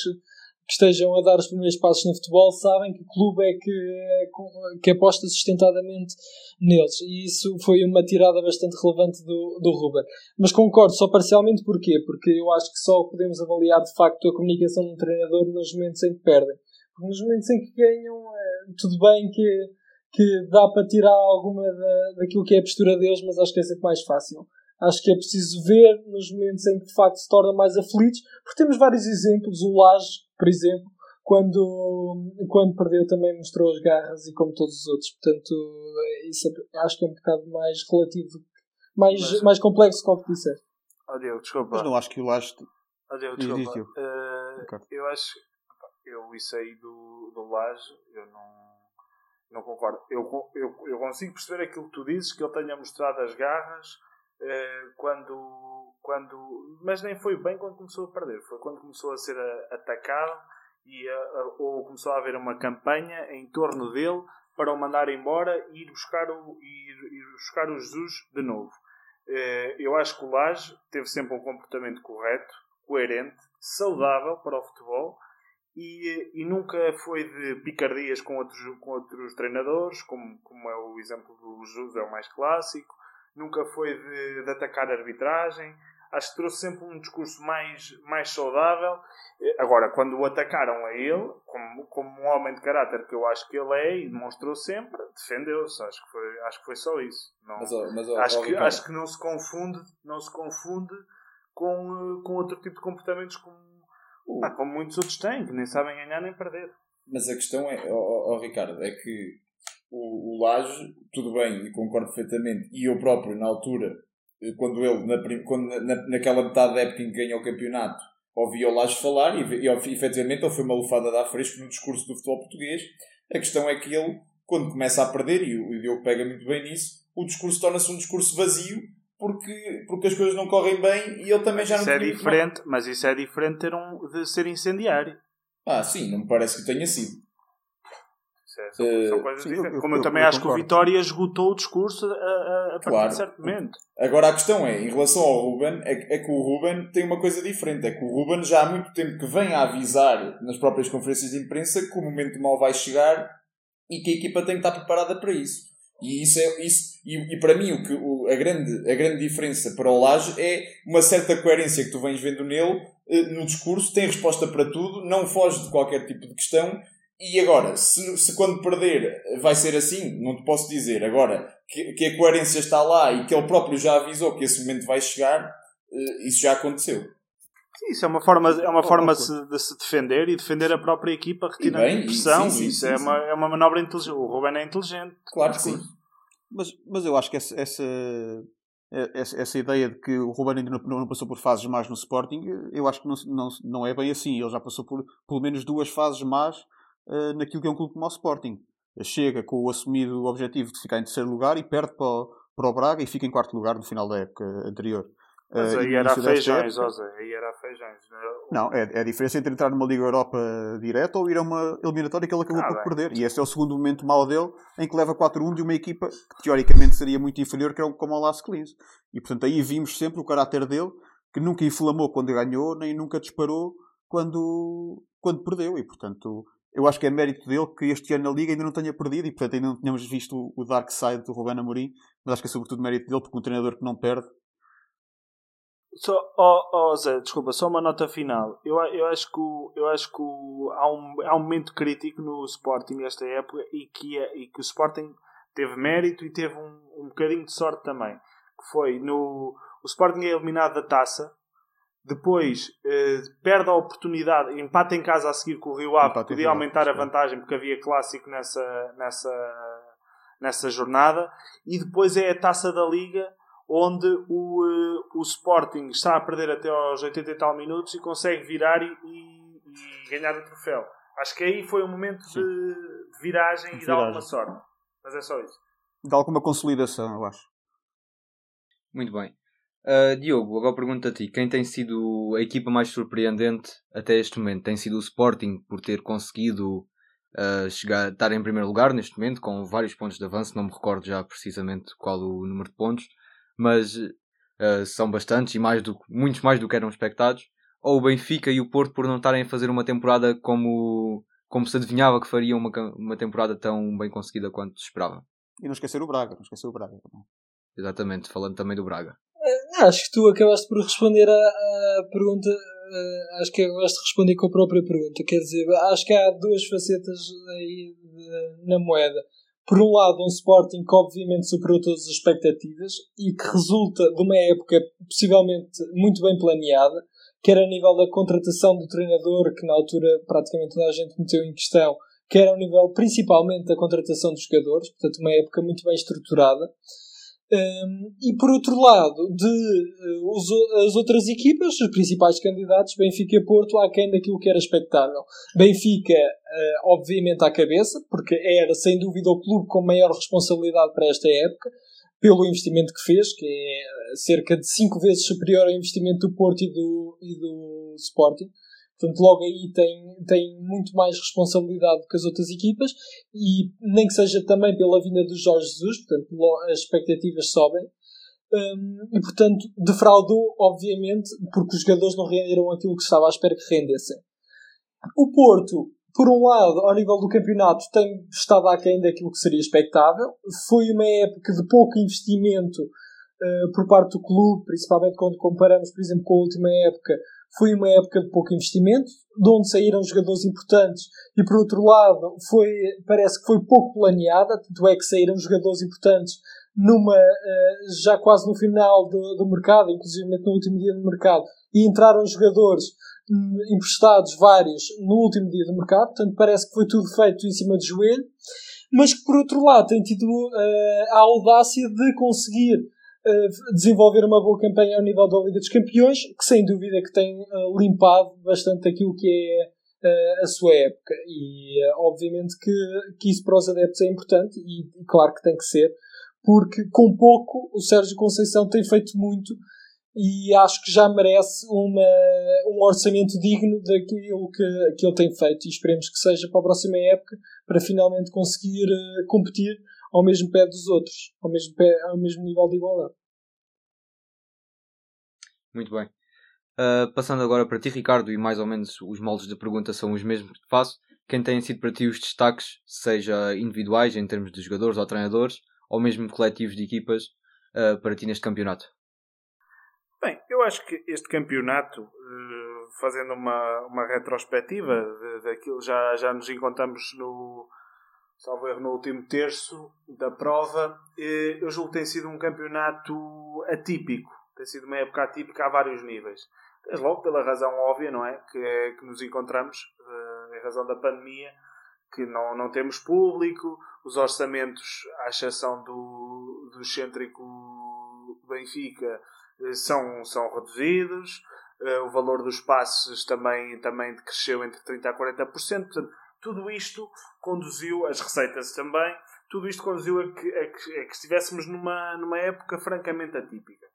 S4: que estejam a dar os primeiros passos no futebol sabem que clube é que, que aposta sustentadamente neles. E isso foi uma tirada bastante relevante do, do Ruben. Mas concordo só parcialmente porquê? Porque eu acho que só podemos avaliar de facto a comunicação de um treinador nos momentos em que perdem. Nos momentos em que ganham, é, tudo bem que, que dá para tirar alguma da, daquilo que é a postura deles, mas acho que é sempre mais fácil. Acho que é preciso ver nos momentos em que de facto se torna mais aflitos, porque temos vários exemplos. O Laje, por exemplo, quando, quando perdeu também mostrou as garras e como todos os outros. Portanto, isso é, acho que é um bocado mais relativo, mais, Mas, mais complexo que o que disseste.
S3: Oh, Diego, desculpa.
S6: Mas não acho que o Laje.
S3: Oh, Diego, desculpa. Uh, eu acho eu isso aí do, do Laje, eu não, não concordo. Eu, eu, eu consigo perceber aquilo que tu dizes, que ele tenha mostrado as garras eh, quando, quando. Mas nem foi bem quando começou a perder, foi quando começou a ser atacado e a, a, ou começou a haver uma campanha em torno dele para o mandar embora e ir buscar o, ir, ir buscar o Jesus de novo. Eh, eu acho que o Laje teve sempre um comportamento correto, coerente, saudável para o futebol e, e nunca foi de picardias com outros, com outros treinadores, como, como é o exemplo do Jesus, é o mais clássico nunca foi de, de atacar a arbitragem. Acho que trouxe sempre um discurso mais, mais saudável. Agora, quando o atacaram a ele, como, como um homem de caráter que eu acho que ele é e demonstrou sempre, defendeu-se. Acho que foi, acho que foi só isso. Não, mas, mas, acho, que, acho que não se confunde, não se confunde com, com outro tipo de comportamentos como, como muitos outros têm, que nem sabem ganhar nem perder.
S5: Mas a questão é, oh, oh, Ricardo, é que o, o Laje, tudo bem, e concordo perfeitamente, e eu próprio, na altura, eh, quando ele, na, quando, na, naquela metade da época em que ganhou o campeonato, ouvi o Laje falar, e, e efetivamente ele foi uma lufada de ar fresco no discurso do futebol português. A questão é que ele, quando começa a perder, e o, Diogo pega muito bem nisso, o discurso torna-se um discurso vazio, porque, porque as coisas não correm bem e ele também já
S3: não
S5: isso
S3: é diferente Mas isso é diferente ter um, de ser incendiário.
S5: Ah, sim, não me parece que tenha sido.
S3: É, são, são coisas sim, diferentes. Como eu, eu também eu acho concordo. que o Vitória esgotou o discurso a, a, a partir claro. de certo momento.
S5: Agora a questão é, em relação ao Ruben, é, é, que o Ruben tem uma coisa diferente. É que o Ruben já há muito tempo que vem a avisar nas próprias conferências de imprensa que o momento mal vai chegar e que a equipa tem que estar preparada para isso. E isso é isso e, e para mim o que o, a grande a grande diferença para o Laje é uma certa coerência que tu vens vendo nele eh, no discurso, tem resposta para tudo, não foge de qualquer tipo de questão e agora, se, se quando perder vai ser assim, não te posso dizer. Agora, que, que a coerência está lá e que ele próprio já avisou que esse momento vai chegar, uh, isso já aconteceu.
S3: Isso é uma forma, é uma forma de, de se defender e defender a própria equipa retirando
S5: bem,
S3: pressão.
S5: sim, sim,
S3: isso
S5: sim,
S3: é,
S5: sim.
S3: Uma, é uma manobra inteligente. O Ruben é inteligente.
S5: Claro que sim.
S6: Mas, mas eu acho que essa, essa, essa, essa ideia de que o Ruben ainda não, não passou por fases más no Sporting, eu acho que não, não, não é bem assim. Ele já passou por pelo menos duas fases más uh, naquilo que é um clube como o Sporting. Chega com o assumido objetivo de ficar em terceiro lugar e perde para o, para o Braga e fica em quarto lugar no final da época anterior.
S3: Mas
S6: Uh,
S3: aí era feijões, Zé. Aí era a feijões.
S6: Não, é, é a diferença entre entrar numa Liga Europa direta ou ir a uma eliminatória que ele acabou
S3: Ah,
S6: por
S3: bem.
S6: perder. E esse é o segundo momento mau dele, em que leva 4-1 de uma equipa que teoricamente seria muito inferior, que era o- como o Las Clins. E portanto aí vimos sempre o caráter dele, que nunca inflamou quando ganhou, nem nunca disparou quando, quando perdeu. E portanto eu acho que é mérito dele que este ano na Liga ainda não tenha perdido e portanto ainda não tínhamos visto o- o dark side do Ruben Amorim, mas acho que é sobretudo mérito dele, porque um treinador que não perde
S3: Só, oh, oh, Zé, desculpa, só uma nota final. Eu, eu acho que, o- eu acho que o- há, um, há um momento crítico no Sporting esta época e que, é, e que o Sporting teve mérito e teve um, um bocadinho de sorte também. Que foi no. O Sporting é eliminado da taça, depois eh, perde a oportunidade, empata em casa a seguir com o Rio Ave,
S6: Empata
S3: podia aumentar a vantagem porque havia clássico nessa, nessa, nessa jornada, e depois é a taça da Liga onde o, eh, o Sporting está a perder até aos 80 e tal minutos e consegue virar e, e- e ganhar o troféu. Acho que aí foi um momento de, de viragem
S6: De
S3: e de
S6: viragem.
S3: alguma sorte. Mas é só isso.
S6: de alguma consolidação, eu acho.
S2: Muito bem. Uh, Diogo, agora pergunto a ti: quem tem sido a equipa mais surpreendente até este momento? Tem sido o Sporting por ter conseguido uh, chegar, estar em primeiro lugar neste momento, com vários pontos de avanço, não me recordo já precisamente qual o número de pontos, mas uh, são bastantes e mais do, muitos mais do que eram expectados. Ou o Benfica e o Porto por não estarem a fazer uma temporada como, como se adivinhava que fariam uma, uma temporada tão bem conseguida quanto se esperava.
S6: E não esquecer o Braga, não esquecer o Braga. também.
S2: Exatamente, falando também do Braga.
S4: Ah, Acho que tu acabaste por responder à, à pergunta. ah, acho que acabaste de responder com a própria pergunta. Quer dizer, acho que há duas facetas aí de- na moeda. Por um lado, um Sporting que obviamente superou todas as expectativas e que resulta de uma época possivelmente muito bem planeada, quer a nível da contratação do treinador, que na altura praticamente toda a gente meteu em questão, quer ao nível principalmente da contratação dos jogadores, portanto, uma época muito bem estruturada. Um, e por outro lado, de uh, os as outras equipas, os principais candidatos, Benfica e Porto, aquém daquilo que era expectável. Benfica, uh, obviamente, à cabeça, porque era sem dúvida o clube com maior responsabilidade para esta época, pelo investimento que fez, que é cerca de 5 vezes superior ao investimento do Porto e do, e do Sporting. Portanto, logo aí tem, tem muito mais responsabilidade que as outras equipas e nem que seja também pela vinda do Jorge Jesus, portanto, as expectativas sobem. Hum, e, portanto, defraudou, obviamente, porque os jogadores não renderam aquilo que estava à espera que rendessem. O Porto, por um lado, ao nível do campeonato, tem estado aquém daquilo que seria expectável. Foi uma época de pouco investimento eh, por parte do clube, principalmente quando comparamos, por exemplo, com a última época. Foi uma época de pouco investimento, de onde saíram jogadores importantes e por outro lado foi, parece que foi pouco planeada, tanto é que saíram jogadores importantes numa, eh, já quase no final do, do mercado, inclusive no último dia do mercado, e entraram jogadores hum, emprestados vários no último dia do mercado, portanto parece que foi tudo feito em cima de joelho, mas que por outro lado tem tido eh, a audácia de conseguir eh, desenvolver uma boa campanha ao nível da Liga dos Campeões, que sem dúvida que tem eh, limpado bastante aquilo que é eh, a sua época. E obviamente que, que isso para os adeptos é importante e, claro que tem que ser, porque com pouco o Sérgio Conceição tem feito muito e acho que já merece uma, um orçamento digno daquilo que, que ele tem feito e esperemos que seja para a próxima época para finalmente conseguir competir ao mesmo pé dos outros, ao mesmo, pé, ao mesmo nível de igualdade.
S2: Muito bem. Uh, passando agora para ti, Ricardo, e mais ou menos os moldes da pergunta são os mesmos que te faço. Quem têm sido para ti os destaques, seja individuais em termos de jogadores ou treinadores, ou mesmo coletivos de equipas, uh, para ti neste campeonato?
S3: Bem, eu acho que este campeonato, eh, fazendo uma, uma retrospectiva de- daquilo, já, já nos encontramos no, salvo erro, no último terço da prova, eh, eu julgo que tem sido um campeonato atípico. tem sido uma época atípica a vários níveis. Desde logo pela razão óbvia, não é? Que, é, que nos encontramos, uh, em razão da pandemia, que não, não temos público, os orçamentos, à exceção do, do excêntrico Benfica, uh, são, são reduzidos, uh, o valor dos passos também, também cresceu entre 30% a 40%. Portanto, tudo isto conduziu, as receitas também, tudo isto conduziu a que, a que, a que estivéssemos numa, numa época francamente atípica.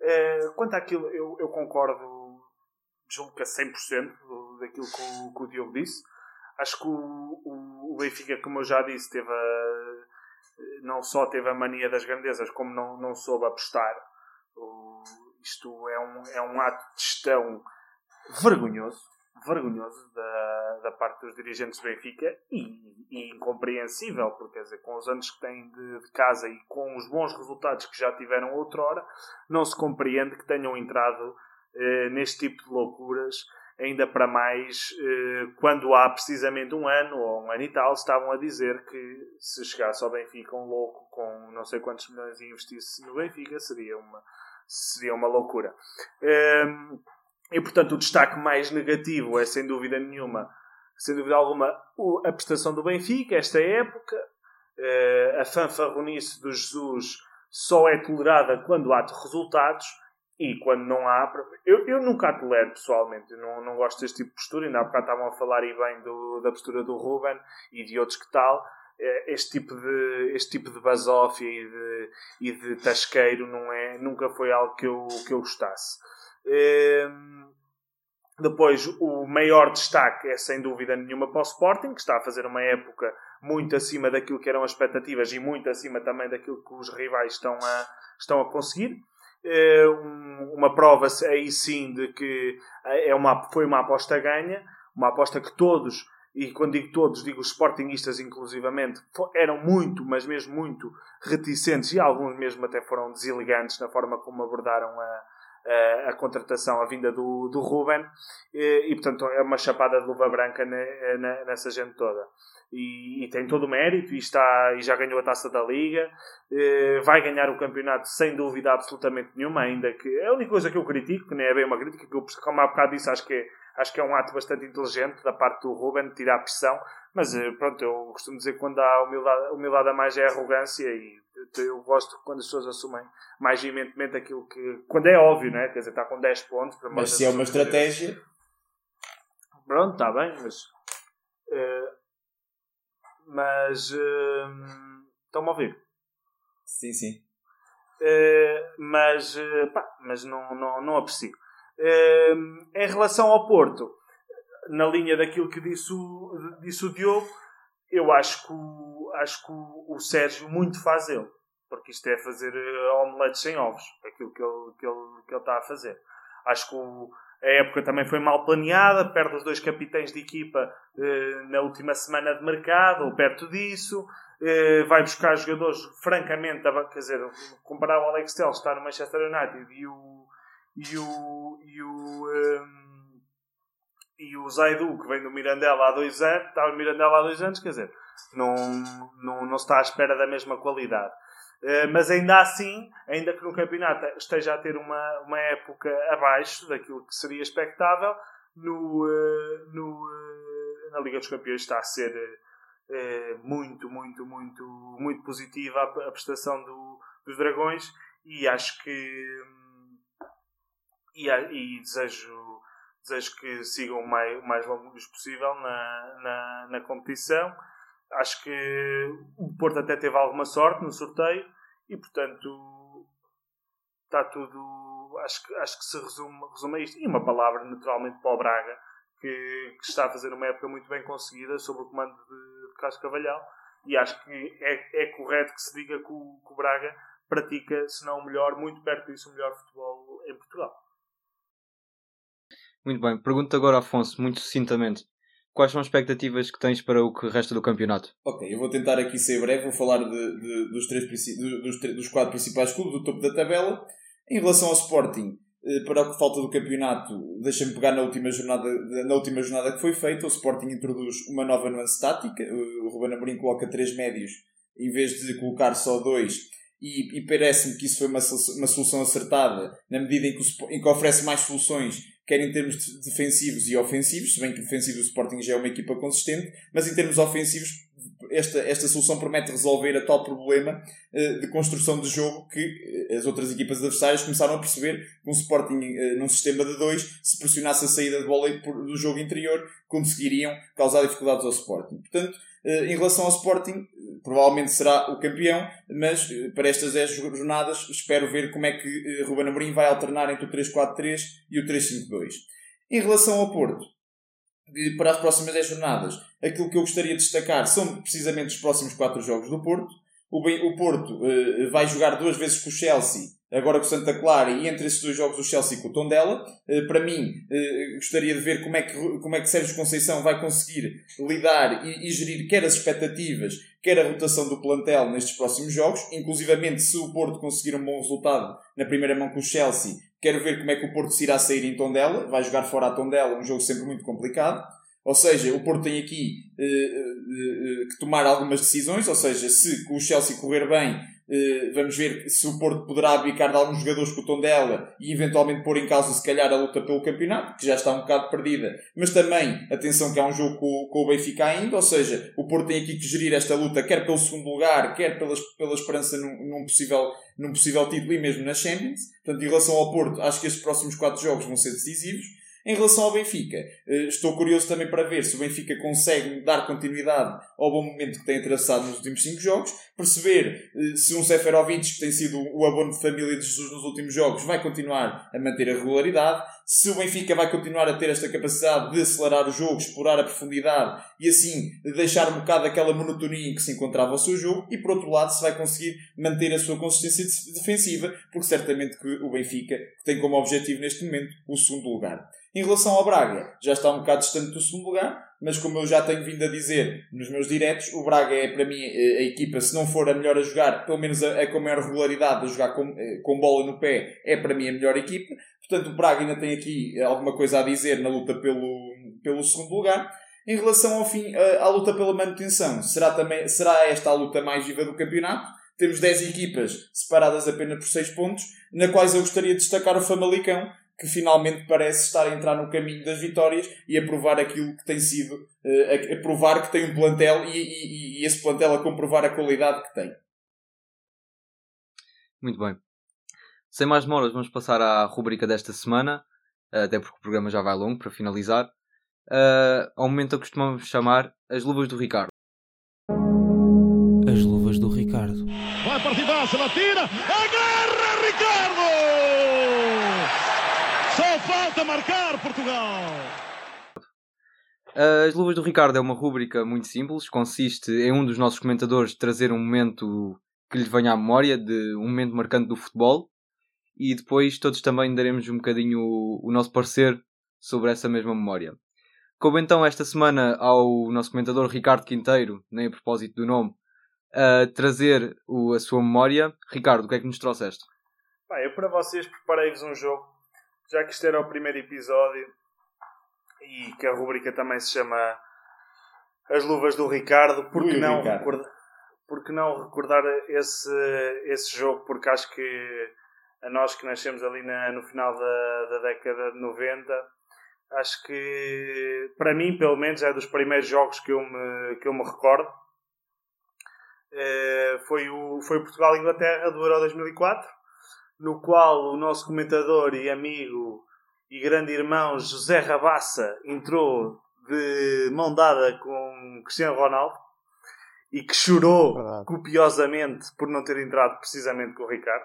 S3: Uh, quanto àquilo, eu, eu concordo, julgo que a 100% daquilo que o, que o Diogo disse. Acho que o, o, o, Benfica, como eu já disse, teve a, não só teve a mania das grandezas, como não, não soube apostar. O, isto é um, é um ato de gestão vergonhoso vergonhoso da, da parte dos dirigentes do Benfica e, e, incompreensível, porque quer dizer, com os anos que têm de, de, casa e com os bons resultados que já tiveram outrora, não se compreende que tenham entrado eh, neste tipo de loucuras, ainda para mais eh, quando há precisamente um ano ou um ano e tal, estavam a dizer que se chegasse ao Benfica um louco com não sei quantos milhões e investisse no Benfica, seria uma, seria uma loucura. Eh, e portanto o destaque mais negativo é sem dúvida nenhuma, sem dúvida alguma, a prestação do Benfica, esta época. Uh, a fanfarronice do Jesus só é tolerada quando há resultados e quando não há. Eu, eu nunca a tolero pessoalmente, não, não gosto deste tipo de postura. Ainda há bocado estavam a falar aí bem do, da postura do Ruben e de outros que tal. Eh, este tipo de, este tipo de basófia e de, e de tasqueiro não é, nunca foi algo que eu, que eu gostasse. Ehm, depois, o maior destaque é sem dúvida nenhuma para o Sporting, que está a fazer uma época muito acima daquilo que eram as expectativas e muito acima também daquilo que os rivais estão a, estão a conseguir. É uma prova aí sim de que é uma, foi uma aposta ganha, uma aposta que todos, e quando digo todos, digo os sportingistas inclusivamente, eram muito, mas mesmo muito reticentes e alguns mesmo até foram deselegantes na forma como abordaram a, a, a contratação, a vinda do, do Ruben, e, e, portanto é uma chapada de luva branca ne, nessa gente toda. E, e, tem todo o mérito e, está, e já ganhou a taça da Liga, vai ganhar o campeonato sem dúvida absolutamente nenhuma, ainda que é a única coisa que eu critico, nem é bem uma crítica, que eu, como há bocado disse, acho que é, acho que é um ato bastante inteligente da parte do Ruben, tirar a pressão, mas eh, pronto, eu costumo dizer que quando há humildade, humildade a mais é arrogância e eu gosto quando as pessoas assumem mais veementemente aquilo que. Quando é óbvio, né? Quer dizer, está com 10 pontos.
S5: Mas se é uma estratégia.
S3: Pronto, está bem, mas. Uh, mas. Uh, Estão-me a ouvir?
S5: Sim, sim.
S3: Uh, mas. Pá, mas não, não, não aprecio. em relação ao Porto, na linha daquilo que disse o, disse o Diogo, eu acho que, o, acho que o, o Sérgio muito faz ele. Porque isto é fazer uh, omeletes sem ovos. Aquilo que ele, que ele, que ele está a fazer. Acho que o, a época também foi mal planeada. Perde os dois capitães de equipa uh, na última semana de mercado, ou perto disso. Uh, vai buscar jogadores, francamente, quer dizer, comparar o Alex Telles estar no Manchester United e o. E o, e o um, e o Zaidu, que vem do Mirandela há dois anos, está no Mirandela há dois anos, quer dizer, não, não, não está à espera da mesma qualidade. Uh, mas ainda assim, ainda que no campeonato esteja a ter uma, uma época abaixo daquilo que seria expectável, no, uh, no, uh, na Liga dos Campeões está a ser muito, muito, muito, muito positiva a, prestação do, dos Dragões e acho que e, e desejo desejo que sigam o mais, mais longo possível na, na, na, competição. Acho que o Porto até teve alguma sorte no sorteio e, portanto, está tudo. Acho que, acho que se resume, resume a isto. E uma palavra, naturalmente, para o Braga, que, que está a fazer uma época muito bem conseguida sob o comando de, Carlos Cavalhal. E acho que é, é correto que se diga que o, que o Braga pratica, se não o melhor, muito perto disso, o melhor futebol em Portugal.
S2: Muito bem. Pergunto agora, Afonso, muito sucintamente. Quais são as expectativas que tens para o que resta do campeonato?
S5: Ok, eu vou tentar aqui ser breve. Vou falar de, de, dos, três, dos, dos quatro principais clubes do topo da tabela. Em relação ao Sporting, eh, para o que falta do campeonato, deixa-me pegar na última, jornada, na última jornada que foi feita. O Sporting introduz uma nova nuance tática. O Ruben Amorim coloca três médios em vez de colocar só dois e, e parece-me que isso foi uma, uma solução acertada na medida em que, o, em que oferece mais soluções, quer em termos de defensivos e ofensivos, se bem que defensivo o Sporting já é uma equipa consistente, mas em termos ofensivos esta, esta solução promete resolver a tal problema uh, de construção de jogo que as outras equipas adversárias começaram a perceber que um Sporting uh, num sistema de dois, se pressionasse a saída de bola do jogo interior, conseguiriam causar dificuldades ao Sporting. Portanto, em relação ao Sporting, provavelmente será o campeão, mas para estas 10 jornadas espero ver como é que Ruben Amorim vai alternar entre o 3-4-3 e o 3-5-2. Em relação ao Porto, para as próximas 10 jornadas, aquilo que eu gostaria de destacar são precisamente os próximos 4 jogos do Porto. O, Porto vai jogar duas vezes com o Chelsea, agora com o Santa Clara, e entre esses dois jogos o Chelsea com o Tondela. Uh, para mim, uh, gostaria de ver como é, que, como é que Sérgio Conceição vai conseguir lidar e, e, gerir quer as expectativas, quer a rotação do plantel nestes próximos jogos. Inclusivamente, se o Porto conseguir um bom resultado na primeira mão com o Chelsea, quero ver como é que o Porto se irá sair em Tondela. Vai jogar fora a Tondela, um jogo sempre muito complicado. Ou seja, o Porto tem aqui uh, que tomar algumas decisões, ou seja, se o Chelsea correr bem, vamos ver se o Porto poderá abdicar de alguns jogadores com o tom dela e eventualmente pôr em causa se calhar a luta pelo campeonato, que já está um bocado perdida. Mas também, atenção que há um jogo com, o Benfica ainda, ou seja, o Porto tem aqui que gerir esta luta quer pelo segundo lugar, quer pela, pela esperança num, num possível, num possível título e mesmo na Champions. Portanto, em relação ao Porto, acho que estes próximos quatro jogos vão ser decisivos. Em relação ao Benfica, eh, estou curioso também para ver se o Benfica consegue dar continuidade ao bom momento que tem atravessado nos últimos 5 jogos, perceber eh, se um Seferovic, que tem sido o abono de família de Jesus nos últimos jogos, vai continuar a manter a regularidade, se o Benfica vai continuar a ter esta capacidade de acelerar o jogo, explorar a profundidade e assim deixar um bocado aquela monotonia em que se encontrava o seu jogo, e por outro lado, se vai conseguir manter a sua consistência defensiva, porque certamente que o Benfica tem como objetivo neste momento o segundo lugar. Em relação ao Braga, já está um bocado distante do segundo lugar, mas como eu já tenho vindo a dizer nos meus diretos, o Braga é para mim a equipa, se não for a melhor a jogar, pelo menos a, a com maior regularidade a jogar com, eh, com bola no pé, é para mim a melhor equipa. Portanto, o Braga ainda tem aqui alguma coisa a dizer na luta pelo, pelo segundo lugar. Em relação ao fim, à luta pela manutenção, será, também, será esta a luta mais viva do campeonato? Temos 10 equipas separadas apenas por 6 pontos, na quais eu gostaria de destacar o Famalicão, que finalmente parece estar a entrar no caminho das vitórias e a provar aquilo que tem sido, uh, a, a, provar que tem um plantel e, e, e, esse plantel a comprovar a qualidade que tem.
S2: Muito bem. Sem mais demoras, vamos passar à rubrica desta semana, até porque o programa já vai longo para finalizar. Uh, ao momento que costumamos chamar as luvas do Ricardo.
S7: As luvas do Ricardo. Vai partidaça, ela tira, agarra Ricardo! Marcar Portugal!
S2: As Luvas do Ricardo é uma rúbrica muito simples, consiste em um dos nossos comentadores trazer um momento que lhe venha à memória, de um momento marcante do futebol, e depois todos também daremos um bocadinho o, o nosso parecer sobre essa mesma memória. Como então esta semana ao nosso comentador Ricardo Quinteiro, nem a propósito do nome, a trazer o, a sua memória. Ricardo, o que é que nos trouxeste?
S3: Bem, eu para vocês preparei-vos um jogo já que este era o primeiro episódio e que a rubrica também se chama As Luvas do Ricardo, por que não, Ricardo. Recordar, porque não recordar esse, esse jogo? Porque acho que a nós que nascemos ali na, no final da, da década de 90, acho que para mim, pelo menos, é dos primeiros jogos que eu me, que eu me recordo. É, foi o, foi Portugal-Inglaterra do Euro 2004 no qual o nosso comentador e amigo e grande irmão José Rabassa entrou de mão dada com Cristiano Ronaldo e que chorou verdade. copiosamente por não ter entrado precisamente com o Ricardo.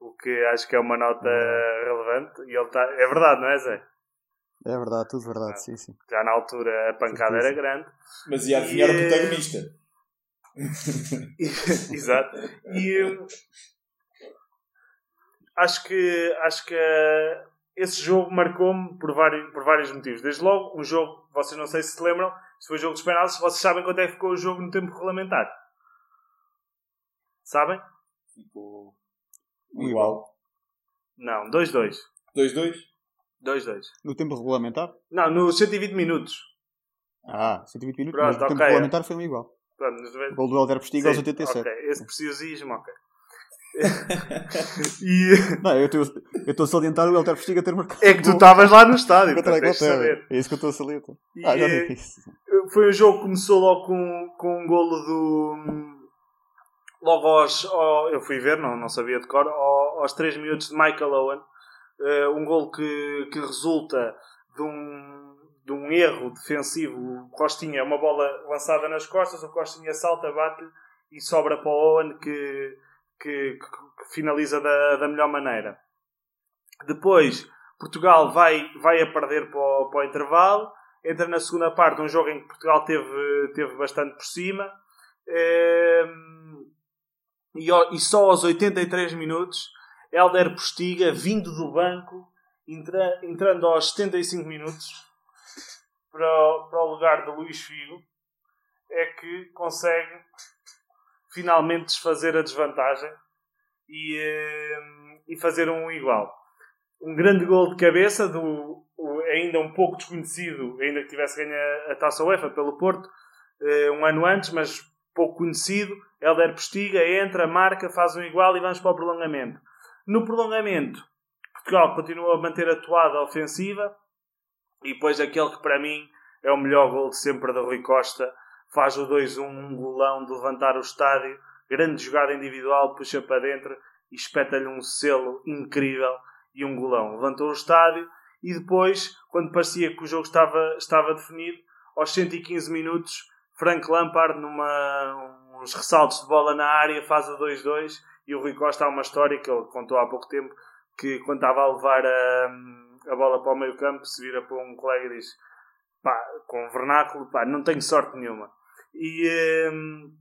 S3: O que acho que é uma nota é. relevante. E ele tá... É verdade, não é, Zé?
S6: É verdade, tudo verdade, sim, sim.
S3: Já na altura a pancada era grande.
S5: Mas ia adivinhar e, o protagonista.
S3: Exato. E acho que, acho que uh, esse jogo marcou-me por vários, por vários motivos. Desde logo, um jogo, vocês não sei se se lembram, se foi jogo dos penaltis, vocês sabem quanto é que ficou o jogo no tempo regulamentar? Sabem?
S5: Ficou igual.
S3: Não, 2-2.
S5: 2-2?
S3: 2-2.
S6: No tempo regulamentar?
S3: Não, nos 120 minutos.
S6: Ah, 120 minutos, Pronto, mas no okay. tempo regulamentar foi igual.
S3: Pronto, nos...
S6: O gol do Helder Postiga aos 87.
S3: Ok, esse preciosismo, ok. e
S6: Não, eu estou a salientar o Helder Postiga ter marcado.
S3: é que tu estavas lá no estádio, portanto, tens de saber.
S6: É isso que eu estou a salientar. Ah, já disse.
S3: foi um jogo que começou logo com, com um golo do. Logo aos. ao- eu fui ver, não, não sabia de cor, ao- aos 3 minutos de Michael Owen. Eh, um golo que, que resulta de um, de um erro defensivo. O Costinha, uma bola lançada nas costas, o Costinha salta, bate e sobra para o Owen que, que, que- finaliza da, da melhor maneira. Depois, Portugal vai, vai a perder para o, para o intervalo entra na segunda parte, um jogo em que Portugal teve, teve bastante por cima. Ehm, e, e só aos 83 minutos, Helder Postiga, vindo do banco, entra- entrando aos 75 minutos para, para o lugar de Luís Figo, é que consegue finalmente desfazer a desvantagem e, ehm, e fazer um igual um grande gol de cabeça do ainda um pouco desconhecido, ainda que tivesse ganho a, taça UEFA pelo Porto eh, um ano antes, mas pouco conhecido. Helder Postiga entra, marca, faz um igual e vamos para o prolongamento. No prolongamento, Portugal continua a manter a ofensiva e depois aquele que para mim é o melhor gol de sempre da Rui Costa faz o 2-1, um golão de levantar o estádio, grande jogada individual, puxa para dentro e espeta-lhe um selo incrível e um golão. Levantou o estádio e depois, quando parecia que o jogo estava, estava definido, aos 115 minutos, Frank Lampard, numa uns ressaltos de bola na área, faz o 2-2 e o Rui Costa há uma história que ele contou há pouco tempo que quando estava a levar a, a bola para o meio campo se vira para um colega e diz pá, com vernáculo, pá, não tenho sorte nenhuma. E hum,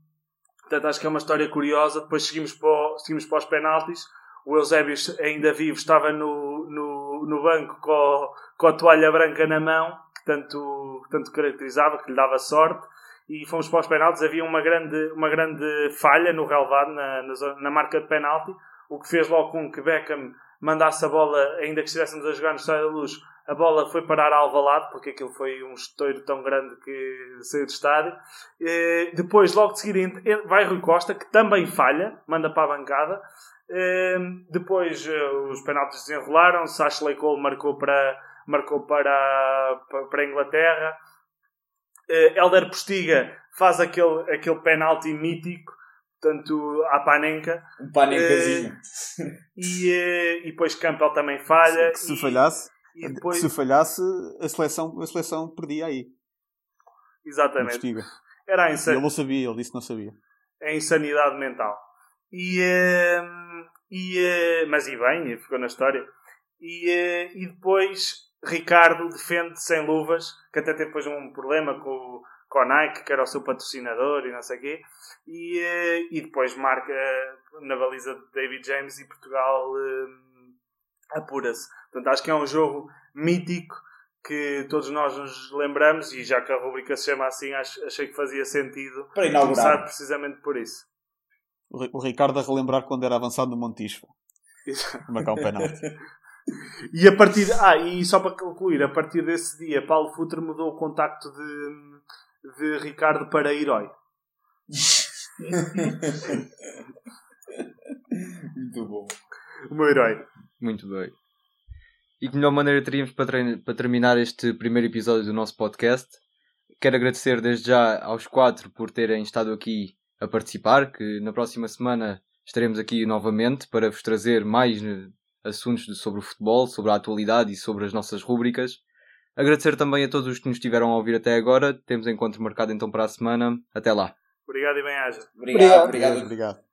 S3: portanto acho que é uma história curiosa. Depois seguimos para, o- seguimos para os penaltis. O Eusébio, ainda vivo, estava no, no, no banco com, com a toalha branca na mão, que tanto, que tanto caracterizava, que lhe dava sorte. E fomos para os penaltis. Havia uma grande, uma grande falha no relevado, na, na, na marca de penalti, o que fez logo com que Beckham mandasse a bola, ainda que estivéssemos a jogar no Estádio da Luz, a bola foi parar a Alvalade, porque aquilo foi um estouro tão grande que saiu do estádio. Eh, depois, logo de seguida, vai Rui Costa, que também falha, manda para a bancada. Eh, depois, eh, os penaltis desenrolaram-se, Ashley Cole marcou para, marcou para, para, a Inglaterra. Eh, Helder Postiga faz aquele, aquele penalti mítico, portanto, à Panenka.
S5: Um panencazinho.
S3: E, eh, e depois Campbell também falha.
S6: Que se
S3: e-
S6: falhasse,
S3: e depois,
S6: se falhasse, a seleção, a seleção perdia aí.
S3: exatamente. Era a
S6: E
S3: insa-
S6: ele não sabia, ele disse que não sabia.
S3: a insanidade mental. E, ehm, e, mas e bem, ficou na história. E, e depois Ricardo defende sem luvas, que até teve depois um problema com, o- com a Nike, que era o seu patrocinador e não sei o quê. E, eh, e depois marca na baliza de David James e Portugal eh, apura-se. Portanto, acho que é um jogo mítico que todos nós nos lembramos e já que a rubrica se chama assim, ach- achei que fazia sentido
S5: Para
S3: começar precisamente por isso.
S6: O o Ricardo a relembrar quando era avançado no Montijo. Marcar um penalti.
S3: E a partir ah, e só para concluir, a partir desse dia, Paulo Futre mudou o contacto de, de Ricardo para herói.
S5: Muito bom.
S3: O meu herói.
S2: Muito bem. E que melhor maneira teríamos para, trein- para terminar este primeiro episódio do nosso podcast? Quero agradecer desde já aos quatro por terem estado aqui a participar, que na próxima semana estaremos aqui novamente para vos trazer mais eh, assuntos sobre o futebol, sobre a atualidade e sobre as nossas rúbricas. Agradecer também a todos os que nos estiveram a ouvir até agora. Temos encontro marcado então para a semana. Até lá.
S3: Obrigado e bem-aja.
S5: Obrigado,
S4: Obrigado.
S5: obrigado.
S6: Obrigado.